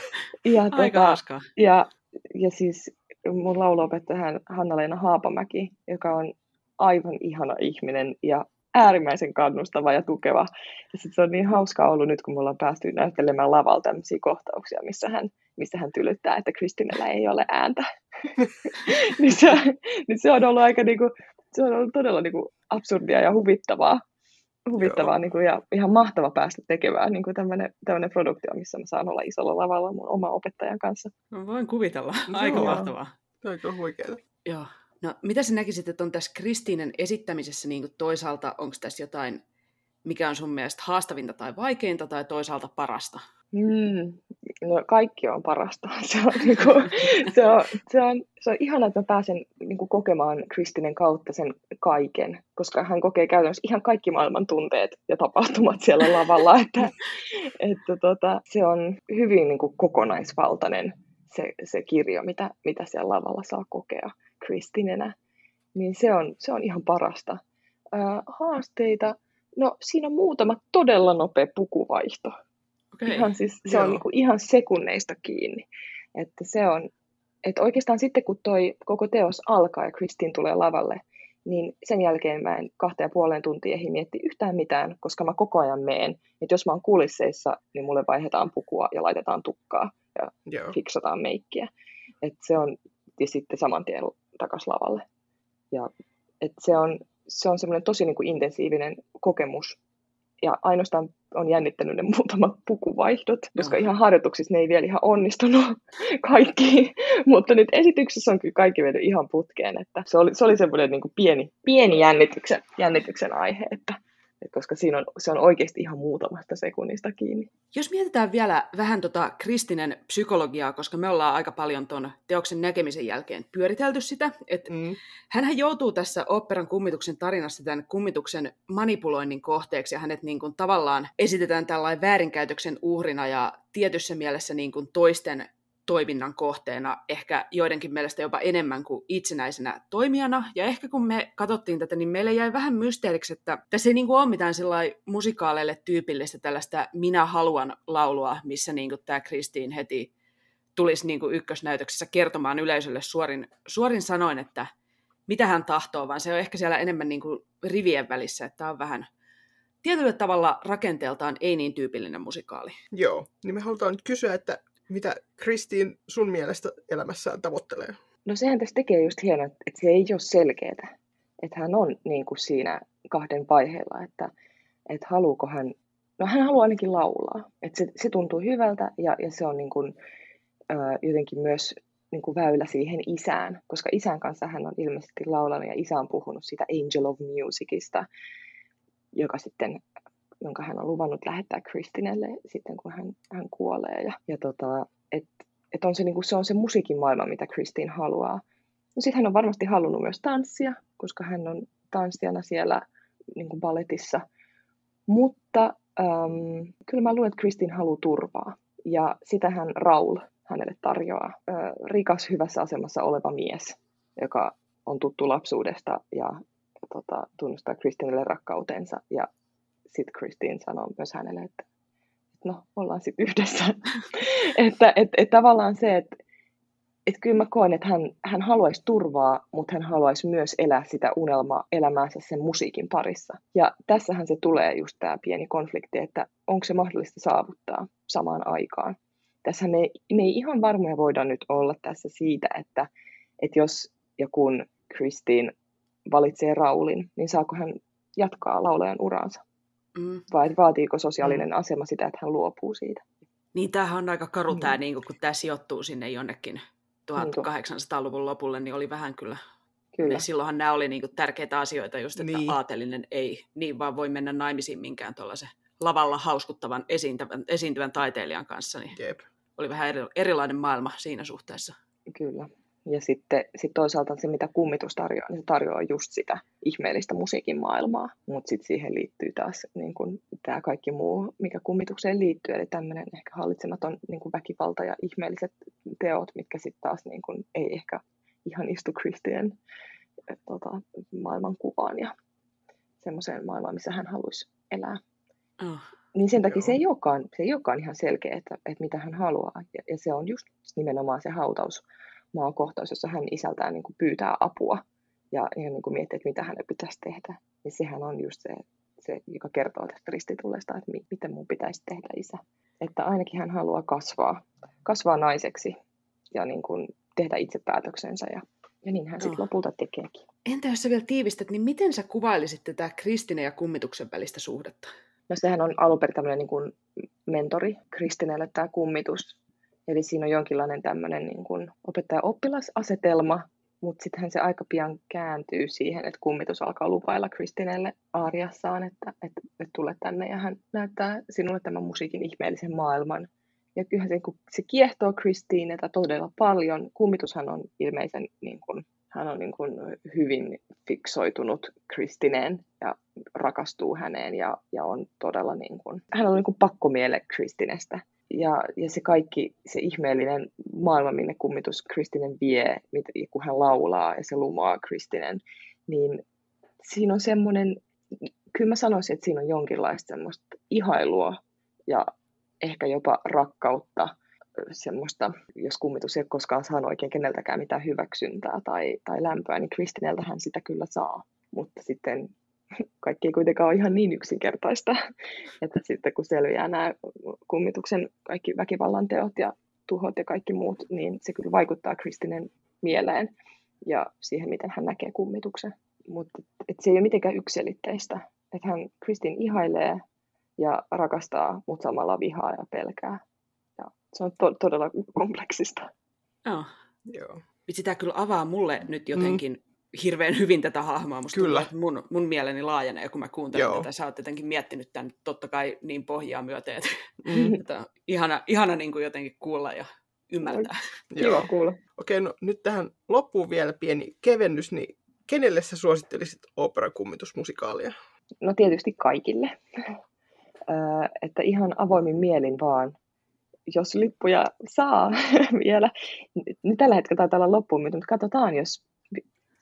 Speaker 5: Ja,
Speaker 3: Aika hauskaa.
Speaker 5: ja, ja siis mun lauluopettaja hän Hanna-Leena Haapamäki, joka on aivan ihana ihminen ja äärimmäisen kannustava ja tukeva. Ja sit se on niin hauskaa ollut nyt, kun me ollaan päästy näyttelemään lavalla tämmöisiä kohtauksia, missä hän, missä hän tylyttää, että Kristinellä ei ole ääntä. *laughs* niin, se, niin se on ollut aika niinku, se on ollut todella niinku absurdia ja huvittavaa. Huvittavaa niinku, ja ihan mahtava päästä tekemään niinku tämmöinen produktio, missä mä saan olla isolla lavalla mun oma opettajan kanssa.
Speaker 3: No, voin kuvitella. Aika
Speaker 4: joo.
Speaker 3: mahtavaa.
Speaker 4: Se on huikeeta.
Speaker 3: Joo. No, mitä sä näkisit, että on tässä Kristiinen esittämisessä niin kuin toisaalta, onko tässä jotain, mikä on sun mielestä haastavinta tai vaikeinta tai toisaalta parasta?
Speaker 5: Mm. No, kaikki on parasta. *laughs* Se on, niin kuin, se on, se on, se on ihana, että mä pääsen niin kuin, kokemaan Kristinen kautta sen kaiken, koska hän kokee käytännössä ihan kaikki maailman tunteet ja tapahtumat siellä lavalla. Että, että tota, se on hyvin niin kuin, kokonaisvaltainen se, se kirjo, mitä, mitä siellä lavalla saa kokea kristinenä. Niin se on, se on ihan parasta. Äh, haasteita, no siinä on muutama todella nopea pukuvaihto Okay. Ihan siis, se Joo. on niinku ihan sekunneista kiinni. Että se on, että oikeastaan sitten kun toi koko teos alkaa ja Kristin tulee lavalle, niin sen jälkeen mä en kahteen ja puoleen tuntia ehdi mietti yhtään mitään, koska mä koko ajan meen. Että jos mä oon kulisseissa, niin mulle vaihdetaan pukua ja laitetaan tukkaa ja Joo. fiksataan meikkiä. Et se on ja sitten saman tien takas lavalle. Ja, et se on, se on semmoinen tosi niin kuin intensiivinen kokemus. Ja ainoastaan on jännittänyt ne muutamat pukuvaihdot, koska ihan harjoituksissa ne ei vielä ihan onnistunut *laughs* kaikki, mutta nyt esityksessä on kyllä kaikki mennyt ihan putkeen, että se oli, se oli semmoinen niin kuin pieni, pieni jännityksen, jännityksen aihe, että koska siinä on, se on oikeasti ihan muutamasta sekunnista kiinni.
Speaker 3: Jos mietitään vielä vähän tota kristinen psykologiaa, koska me ollaan aika paljon tuon teoksen näkemisen jälkeen pyöritelty sitä, että mm. hänhän joutuu tässä operan kummituksen tarinassa tämän kummituksen manipuloinnin kohteeksi, ja hänet niin kuin tavallaan esitetään tällainen väärinkäytöksen uhrina ja tietyssä mielessä niin kuin toisten toiminnan kohteena, ehkä joidenkin mielestä jopa enemmän kuin itsenäisenä toimijana. Ja ehkä kun me katsottiin tätä, niin meille jäi vähän mysteeriksi, että tässä ei niin kuin ole mitään musikaaleille tyypillistä tällaista minä haluan laulua, missä niin kuin tämä Kristiin heti tulisi niin kuin ykkösnäytöksessä kertomaan yleisölle suorin, suorin sanoin, että mitä hän tahtoo, vaan se on ehkä siellä enemmän niin kuin rivien välissä, että on vähän tietyllä tavalla rakenteeltaan ei niin tyypillinen musikaali.
Speaker 4: Joo, niin me halutaan nyt kysyä, että mitä Kristiin sun mielestä elämässään tavoittelee?
Speaker 5: No sehän tässä tekee just hienoa, että se ei ole selkeää. Että hän on niin kuin siinä kahden vaiheella, että, että haluuko hän, no hän haluaa ainakin laulaa. Että se, se tuntuu hyvältä ja, ja se on niin kuin, äh, jotenkin myös niin kuin väylä siihen isään, koska isän kanssa hän on ilmeisesti laulanut ja isä on puhunut siitä Angel of Musicista, joka sitten jonka hän on luvannut lähettää Kristinelle sitten, kun hän, hän kuolee. Ja, ja tota, et, et on se, niin kuin, se on se musiikin maailma, mitä Kristin haluaa. No sitten hän on varmasti halunnut myös tanssia, koska hän on tanssijana siellä niin kuin balletissa. Mutta äm, kyllä mä luulen, että Kristin haluaa turvaa. Ja sitä hän Raul hänelle tarjoaa. Ö, rikas, hyvässä asemassa oleva mies, joka on tuttu lapsuudesta ja tota, tunnustaa Kristinelle rakkautensa ja sitten Christine sanoi myös hänelle, että, no, ollaan sitten yhdessä. *laughs* että et, et tavallaan se, että et kyllä mä koen, että hän, hän haluaisi turvaa, mutta hän haluaisi myös elää sitä unelmaa elämäänsä sen musiikin parissa. Ja tässähän se tulee just tämä pieni konflikti, että onko se mahdollista saavuttaa samaan aikaan. Tässä me, me ei ihan varmoja voida nyt olla tässä siitä, että, että jos ja kun Christine valitsee Raulin, niin saako hän jatkaa laulajan uraansa. Mm. Vai vaatiiko sosiaalinen mm. asema sitä, että hän luopuu siitä?
Speaker 3: Niin, tämähän on aika karu mm. tämä, niin kun tämä sijoittuu sinne jonnekin 1800-luvun lopulle, niin oli vähän kyllä Kyllä. silloinhan nämä oli niin tärkeitä asioita, just että niin. aatelinen ei niin vaan voi mennä naimisiin minkään tuollaisen lavalla hauskuttavan esiintyvän, esiintyvän taiteilijan kanssa. Niin Jep. Oli vähän eri, erilainen maailma siinä suhteessa.
Speaker 5: Kyllä. Ja sitten sit toisaalta se, mitä kummitus tarjoaa, niin se tarjoaa just sitä ihmeellistä musiikin maailmaa. Mutta sitten siihen liittyy taas niin tämä kaikki muu, mikä kummitukseen liittyy. Eli tämmöinen ehkä hallitsematon niin kun väkivalta ja ihmeelliset teot, mitkä sitten taas niin kun, ei ehkä ihan istu Christian tota, maailman kuvaan ja semmoiseen maailmaan, missä hän haluaisi elää. Oh, niin sen takia se ei, olekaan, se ei olekaan ihan selkeä, että, että mitä hän haluaa. Ja, ja se on just nimenomaan se hautaus maakohtaus, jossa hän isältään niin kuin pyytää apua ja, ja niin kuin miettii, että mitä hänen pitäisi tehdä. Niin sehän on just se, se joka kertoo tästä ristitulesta, että mi, miten mun pitäisi tehdä isä. Että ainakin hän haluaa kasvaa, kasvaa naiseksi ja niin kuin tehdä itse päätöksensä ja, ja niin hän sitten oh. lopulta tekeekin.
Speaker 3: Entä jos sä vielä tiivistät, niin miten sä kuvailisit tätä Kristine ja kummituksen välistä suhdetta?
Speaker 5: No sehän on alun perin tämmöinen niin kuin mentori Kristinelle tämä kummitus, Eli siinä on jonkinlainen tämmöinen niin kuin opettaja-oppilasasetelma, mutta sittenhän se aika pian kääntyy siihen, että kummitus alkaa lupailla Kristinelle aariassaan, että, että, että tule tänne ja hän näyttää sinulle tämän musiikin ihmeellisen maailman. Ja kyllä se, se kiehtoo Kristiinetä todella paljon. Kummitushan on ilmeisen, niin kuin, hän on niin kuin hyvin fiksoitunut Kristineen ja rakastuu häneen ja, ja on todella niin kuin, hän on niin kuin pakkomiele Kristinestä. Ja, ja se kaikki, se ihmeellinen maailma, minne kummitus Kristinen vie, kun hän laulaa ja se lumoaa Kristinen, niin siinä on semmoinen, kyllä mä sanoisin, että siinä on jonkinlaista semmoista ihailua ja ehkä jopa rakkautta, semmoista, jos kummitus ei koskaan saanut oikein keneltäkään mitään hyväksyntää tai, tai lämpöä, niin Kristineltä hän sitä kyllä saa. Mutta sitten kaikki ei kuitenkaan ole ihan niin yksinkertaista, *laughs* että sitten kun selviää nämä kummituksen kaikki väkivallan teot ja tuhot ja kaikki muut, niin se kyllä vaikuttaa Kristinen mieleen ja siihen, miten hän näkee kummituksen. Mutta se ei ole mitenkään yksilitteistä. Että hän Kristin ihailee ja rakastaa, mutta samalla vihaa ja pelkää. Ja se on to- todella kompleksista.
Speaker 3: Oh. Joo. Sitä kyllä avaa mulle nyt jotenkin mm hirveän hyvin tätä hahmoa. Musta Kyllä. Tuntuu, mun, mun mieleni laajenee, kun mä kuuntelen Joo. tätä. Sä oot jotenkin miettinyt tämän totta kai niin pohjaa myöten, että, mm. *laughs* että ihana, ihana niin kuin jotenkin kuulla ja ymmärtää.
Speaker 5: Joo, kuulla.
Speaker 4: Okei, no nyt tähän loppuun vielä pieni kevennys, niin kenelle sä suosittelisit operakummitusmusikaalia?
Speaker 5: No tietysti kaikille. *laughs* Äh, että ihan avoimin mielin vaan, jos lippuja saa *laughs* vielä. Nyt tällä hetkellä taitaa olla loppuun, mutta katsotaan, jos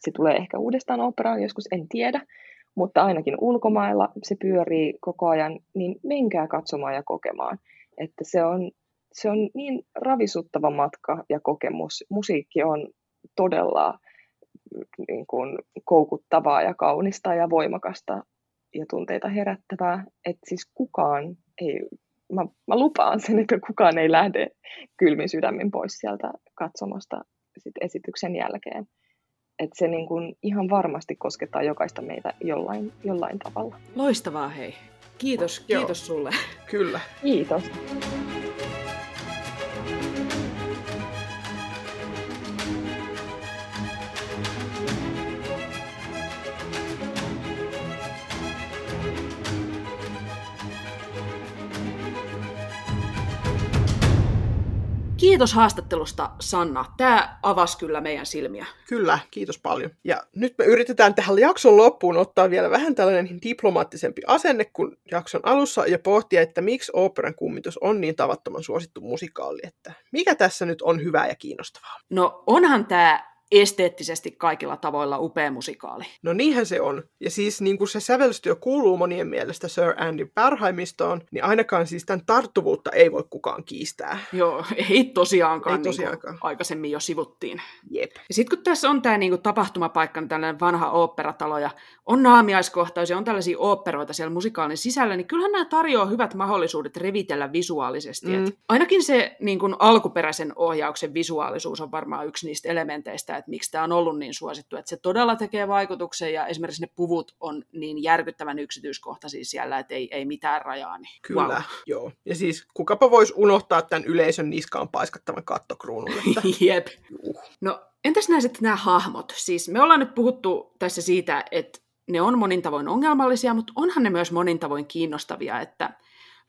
Speaker 5: se tulee ehkä uudestaan operaan, joskus en tiedä, mutta ainakin ulkomailla se pyörii koko ajan, niin menkää katsomaan ja kokemaan. Että se on, se on niin ravisuttava matka ja kokemus. Musiikki on todella niin kuin, koukuttavaa ja kaunista ja voimakasta ja tunteita herättävää. Että siis kukaan ei, mä, mä lupaan sen, että kukaan ei lähde kylmin sydämin pois sieltä katsomasta sit esityksen jälkeen että se niin kuin ihan varmasti koskettaa jokaista meitä jollain, jollain tavalla.
Speaker 3: Loistavaa hei. Kiitos, Joo. kiitos sulle.
Speaker 4: Kyllä.
Speaker 5: Kiitos.
Speaker 3: Kiitos haastattelusta, Sanna. Tämä avasi kyllä meidän silmiä.
Speaker 4: Kyllä, kiitos paljon. Ja nyt me yritetään tähän jakson loppuun ottaa vielä vähän tällainen diplomaattisempi asenne kuin jakson alussa ja pohtia, että miksi operan kummitus on niin tavattoman suosittu musikaali, että mikä tässä nyt on hyvää ja kiinnostavaa?
Speaker 3: No onhan tämä esteettisesti kaikilla tavoilla upea musikaali.
Speaker 4: No niinhän se on. Ja siis niin kuin se sävellystyö kuuluu monien mielestä Sir Andy Berheimistoon, niin ainakaan siis tämän tarttuvuutta ei voi kukaan kiistää.
Speaker 3: Joo, ei tosiaankaan, ei tosiaankaan. Niin aikaisemmin jo sivuttiin.
Speaker 4: Jep.
Speaker 3: Ja sitten kun tässä on tämä niin kuin tapahtumapaikka, niin tällainen vanha oopperatalo ja on naamiaiskohtaus ja on tällaisia oopperoita siellä musikaalin sisällä, niin kyllähän nämä tarjoaa hyvät mahdollisuudet revitellä visuaalisesti. Mm. Et ainakin se niin kuin alkuperäisen ohjauksen visuaalisuus on varmaan yksi niistä elementeistä, että miksi tämä on ollut niin suosittu, että se todella tekee vaikutuksen ja esimerkiksi ne puvut on niin järkyttävän yksityiskohtaisia siellä, että ei, ei mitään rajaa. Niin
Speaker 4: Kyllä, wow. joo. Ja siis kukapa voisi unohtaa tämän yleisön niskaan paiskattavan kattokruunun. Että... *laughs*
Speaker 3: Jep. Uh. No entäs nämä sitten nämä hahmot? Siis me ollaan nyt puhuttu tässä siitä, että ne on monin tavoin ongelmallisia, mutta onhan ne myös monin tavoin kiinnostavia, että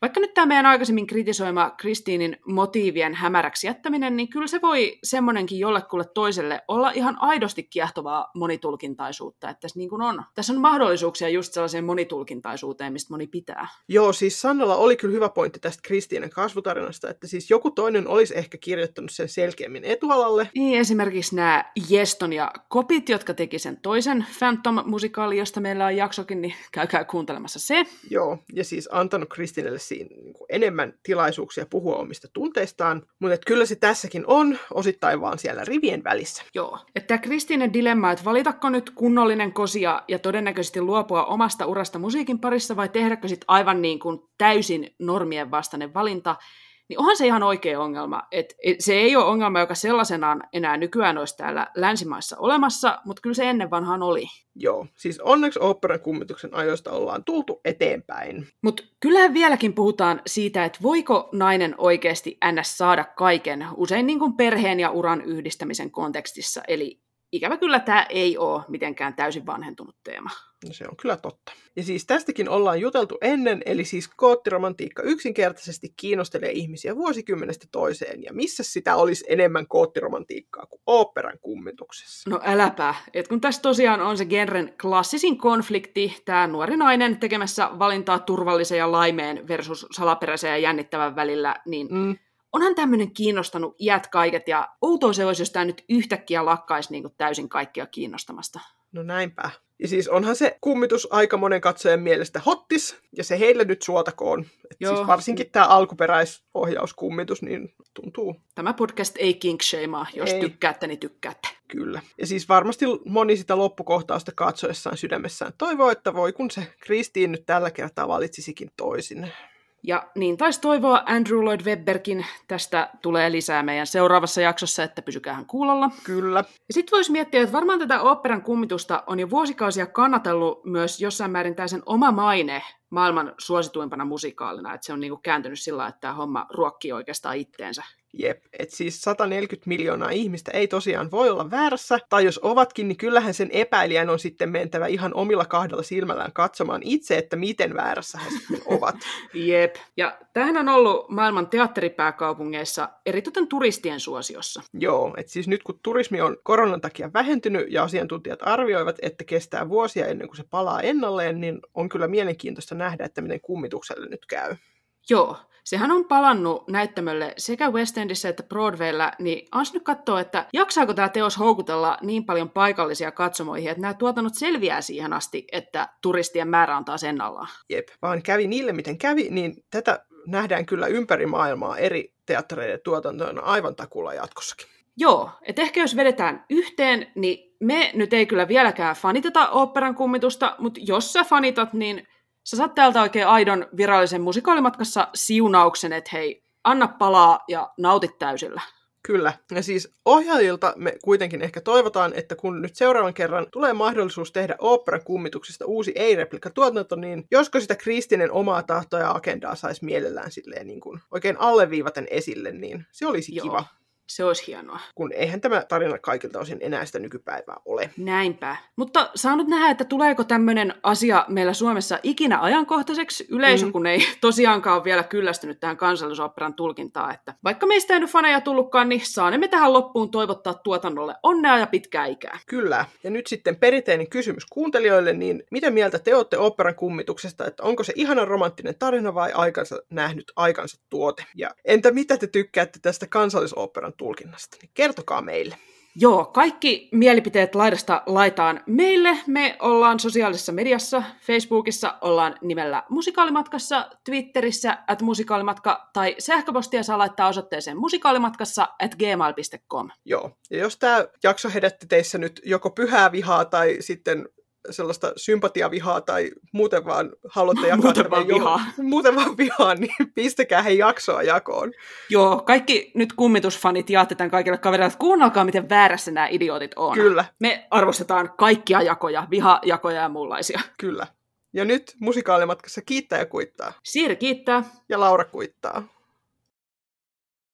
Speaker 3: vaikka nyt tämä meidän aikaisemmin kritisoima Kristiinin motiivien hämäräksi jättäminen, niin kyllä se voi semmoinenkin jollekulle toiselle olla ihan aidosti kiehtovaa monitulkintaisuutta, että tässä niin kuin on. Tässä on mahdollisuuksia just sellaiseen monitulkintaisuuteen, mistä moni pitää.
Speaker 4: Joo, siis Sannalla oli kyllä hyvä pointti tästä Kristiinen kasvutarinasta, että siis joku toinen olisi ehkä kirjoittanut sen selkeämmin etualalle.
Speaker 3: Niin, esimerkiksi nämä Jeston ja Kopit, jotka teki sen toisen Phantom-musikaali, josta meillä on jaksokin, niin käykää kuuntelemassa se.
Speaker 4: Joo, ja siis antanut Kristinelle siinä niin enemmän tilaisuuksia puhua omista tunteistaan, mutta että kyllä se tässäkin on osittain vaan siellä rivien välissä.
Speaker 3: Joo. Että Kristiinen dilemma, että valitako nyt kunnollinen kosia ja todennäköisesti luopua omasta urasta musiikin parissa vai tehdäkö sitten aivan niin kuin täysin normien vastainen valinta, niin onhan se ihan oikea ongelma. Et, se ei ole ongelma, joka sellaisenaan enää nykyään olisi täällä länsimaissa olemassa, mutta kyllä se ennen vanhaan oli.
Speaker 4: Joo, siis onneksi oopperan kummituksen ajoista ollaan tultu eteenpäin.
Speaker 3: Mutta kyllähän vieläkin puhutaan siitä, että voiko nainen oikeasti ns. saada kaiken, usein niin kuin perheen ja uran yhdistämisen kontekstissa, eli ikävä kyllä tämä ei ole mitenkään täysin vanhentunut teema.
Speaker 4: No se on kyllä totta. Ja siis tästäkin ollaan juteltu ennen, eli siis koottiromantiikka yksinkertaisesti kiinnostelee ihmisiä vuosikymmenestä toiseen, ja missä sitä olisi enemmän koottiromantiikkaa kuin oopperan kummituksessa?
Speaker 3: No äläpä, et kun tässä tosiaan on se genren klassisin konflikti, tämä nuori nainen tekemässä valintaa turvallisen ja laimeen versus salaperäisen ja jännittävän välillä, niin mm onhan tämmöinen kiinnostanut iät kaiket, ja outoa se olisi, jos tämä nyt yhtäkkiä lakkaisi niin kuin täysin kaikkia kiinnostamasta.
Speaker 4: No näinpä. Ja siis onhan se kummitus aika monen katsojan mielestä hottis, ja se heille nyt suotakoon. Et Joo. siis varsinkin tämä alkuperäisohjauskummitus, niin tuntuu.
Speaker 3: Tämä podcast ei kink jos ei. tykkäätte, niin tykkäätte.
Speaker 4: Kyllä. Ja siis varmasti moni sitä loppukohtausta katsoessaan sydämessään toivoo, että voi kun se Kristiin nyt tällä kertaa valitsisikin toisin.
Speaker 3: Ja niin taisi toivoa Andrew Lloyd Webberkin. Tästä tulee lisää meidän seuraavassa jaksossa, että pysykäähän kuulolla.
Speaker 4: Kyllä.
Speaker 3: Ja sitten voisi miettiä, että varmaan tätä operan kummitusta on jo vuosikausia kannatellut myös jossain määrin tämä sen oma maine maailman suosituimpana musikaalina. Että se on niinku kääntynyt sillä että tämä homma ruokkii oikeastaan itteensä.
Speaker 4: Jep, että siis 140 miljoonaa ihmistä ei tosiaan voi olla väärässä, tai jos ovatkin, niin kyllähän sen epäilijän on sitten mentävä ihan omilla kahdella silmällään katsomaan itse, että miten väärässä he sitten *laughs* ovat.
Speaker 3: Jep, ja tähän on ollut maailman teatteripääkaupungeissa eritoten turistien suosiossa.
Speaker 4: Joo, että siis nyt kun turismi on koronan takia vähentynyt ja asiantuntijat arvioivat, että kestää vuosia ennen kuin se palaa ennalleen, niin on kyllä mielenkiintoista nähdä, että miten kummitukselle nyt käy.
Speaker 3: Joo, sehän on palannut näyttämölle sekä West Endissä että Broadwaylla, niin ans nyt katsoa, että jaksaako tämä teos houkutella niin paljon paikallisia katsomoihin, että nämä tuotannot selviää siihen asti, että turistien määrä on taas ennallaan.
Speaker 4: Jep, vaan kävi niille miten kävi, niin tätä nähdään kyllä ympäri maailmaa eri teattereiden tuotantoina aivan takulla jatkossakin.
Speaker 3: Joo, että ehkä jos vedetään yhteen, niin me nyt ei kyllä vieläkään faniteta oopperan kummitusta, mutta jos sä fanitat, niin sä saat täältä oikein aidon virallisen musikaalimatkassa siunauksen, että hei, anna palaa ja nautit täysillä.
Speaker 4: Kyllä. Ja siis ohjaajilta me kuitenkin ehkä toivotaan, että kun nyt seuraavan kerran tulee mahdollisuus tehdä oopperan kummituksista uusi ei-replika-tuotanto, niin josko sitä Kristinen omaa tahtoa ja agendaa saisi mielellään silleen niin kuin oikein alleviivaten esille, niin se olisi Joo. kiva.
Speaker 3: Se olisi hienoa.
Speaker 4: Kun eihän tämä tarina kaikilta osin enää sitä nykypäivää ole.
Speaker 3: Näinpä. Mutta saa nyt nähdä, että tuleeko tämmöinen asia meillä Suomessa ikinä ajankohtaiseksi. Yleisö, mm. kun ei *laughs* tosiaankaan ole vielä kyllästynyt tähän kansallisoperan tulkintaan. Että vaikka meistä ei nyt faneja tullutkaan, niin saanemme tähän loppuun toivottaa tuotannolle onnea ja pitkää ikää.
Speaker 4: Kyllä. Ja nyt sitten perinteinen kysymys kuuntelijoille, niin mitä mieltä te olette operan kummituksesta, että onko se ihana romanttinen tarina vai aikansa nähnyt aikansa tuote? Ja entä mitä te tykkäätte tästä kansallisoperan tulkinnasta, niin kertokaa meille.
Speaker 3: Joo, kaikki mielipiteet laidasta laitaan meille. Me ollaan sosiaalisessa mediassa, Facebookissa ollaan nimellä Musikaalimatkassa, Twitterissä at musikaalimatka tai sähköpostia saa laittaa osoitteeseen musikaalimatkassa at gmail.com.
Speaker 4: Joo, ja jos tämä jakso herätti teissä nyt joko pyhää vihaa tai sitten sellaista sympatiavihaa tai muuten vaan haluatte jakaa
Speaker 3: muuten vaan vihaa. *laughs*
Speaker 4: muuten vaan vihaa, niin pistäkää he jaksoa jakoon.
Speaker 3: Joo, kaikki nyt kummitusfanit jaatte tämän kaikille kavereille, että kuunnelkaa, miten väärässä nämä idiotit on.
Speaker 4: Kyllä.
Speaker 3: Me arvostetaan kaikkia jakoja, vihajakoja ja muunlaisia.
Speaker 4: Kyllä. Ja nyt musikaalimatkassa kiittää ja kuittaa.
Speaker 3: Siiri kiittää.
Speaker 4: Ja Laura kuittaa.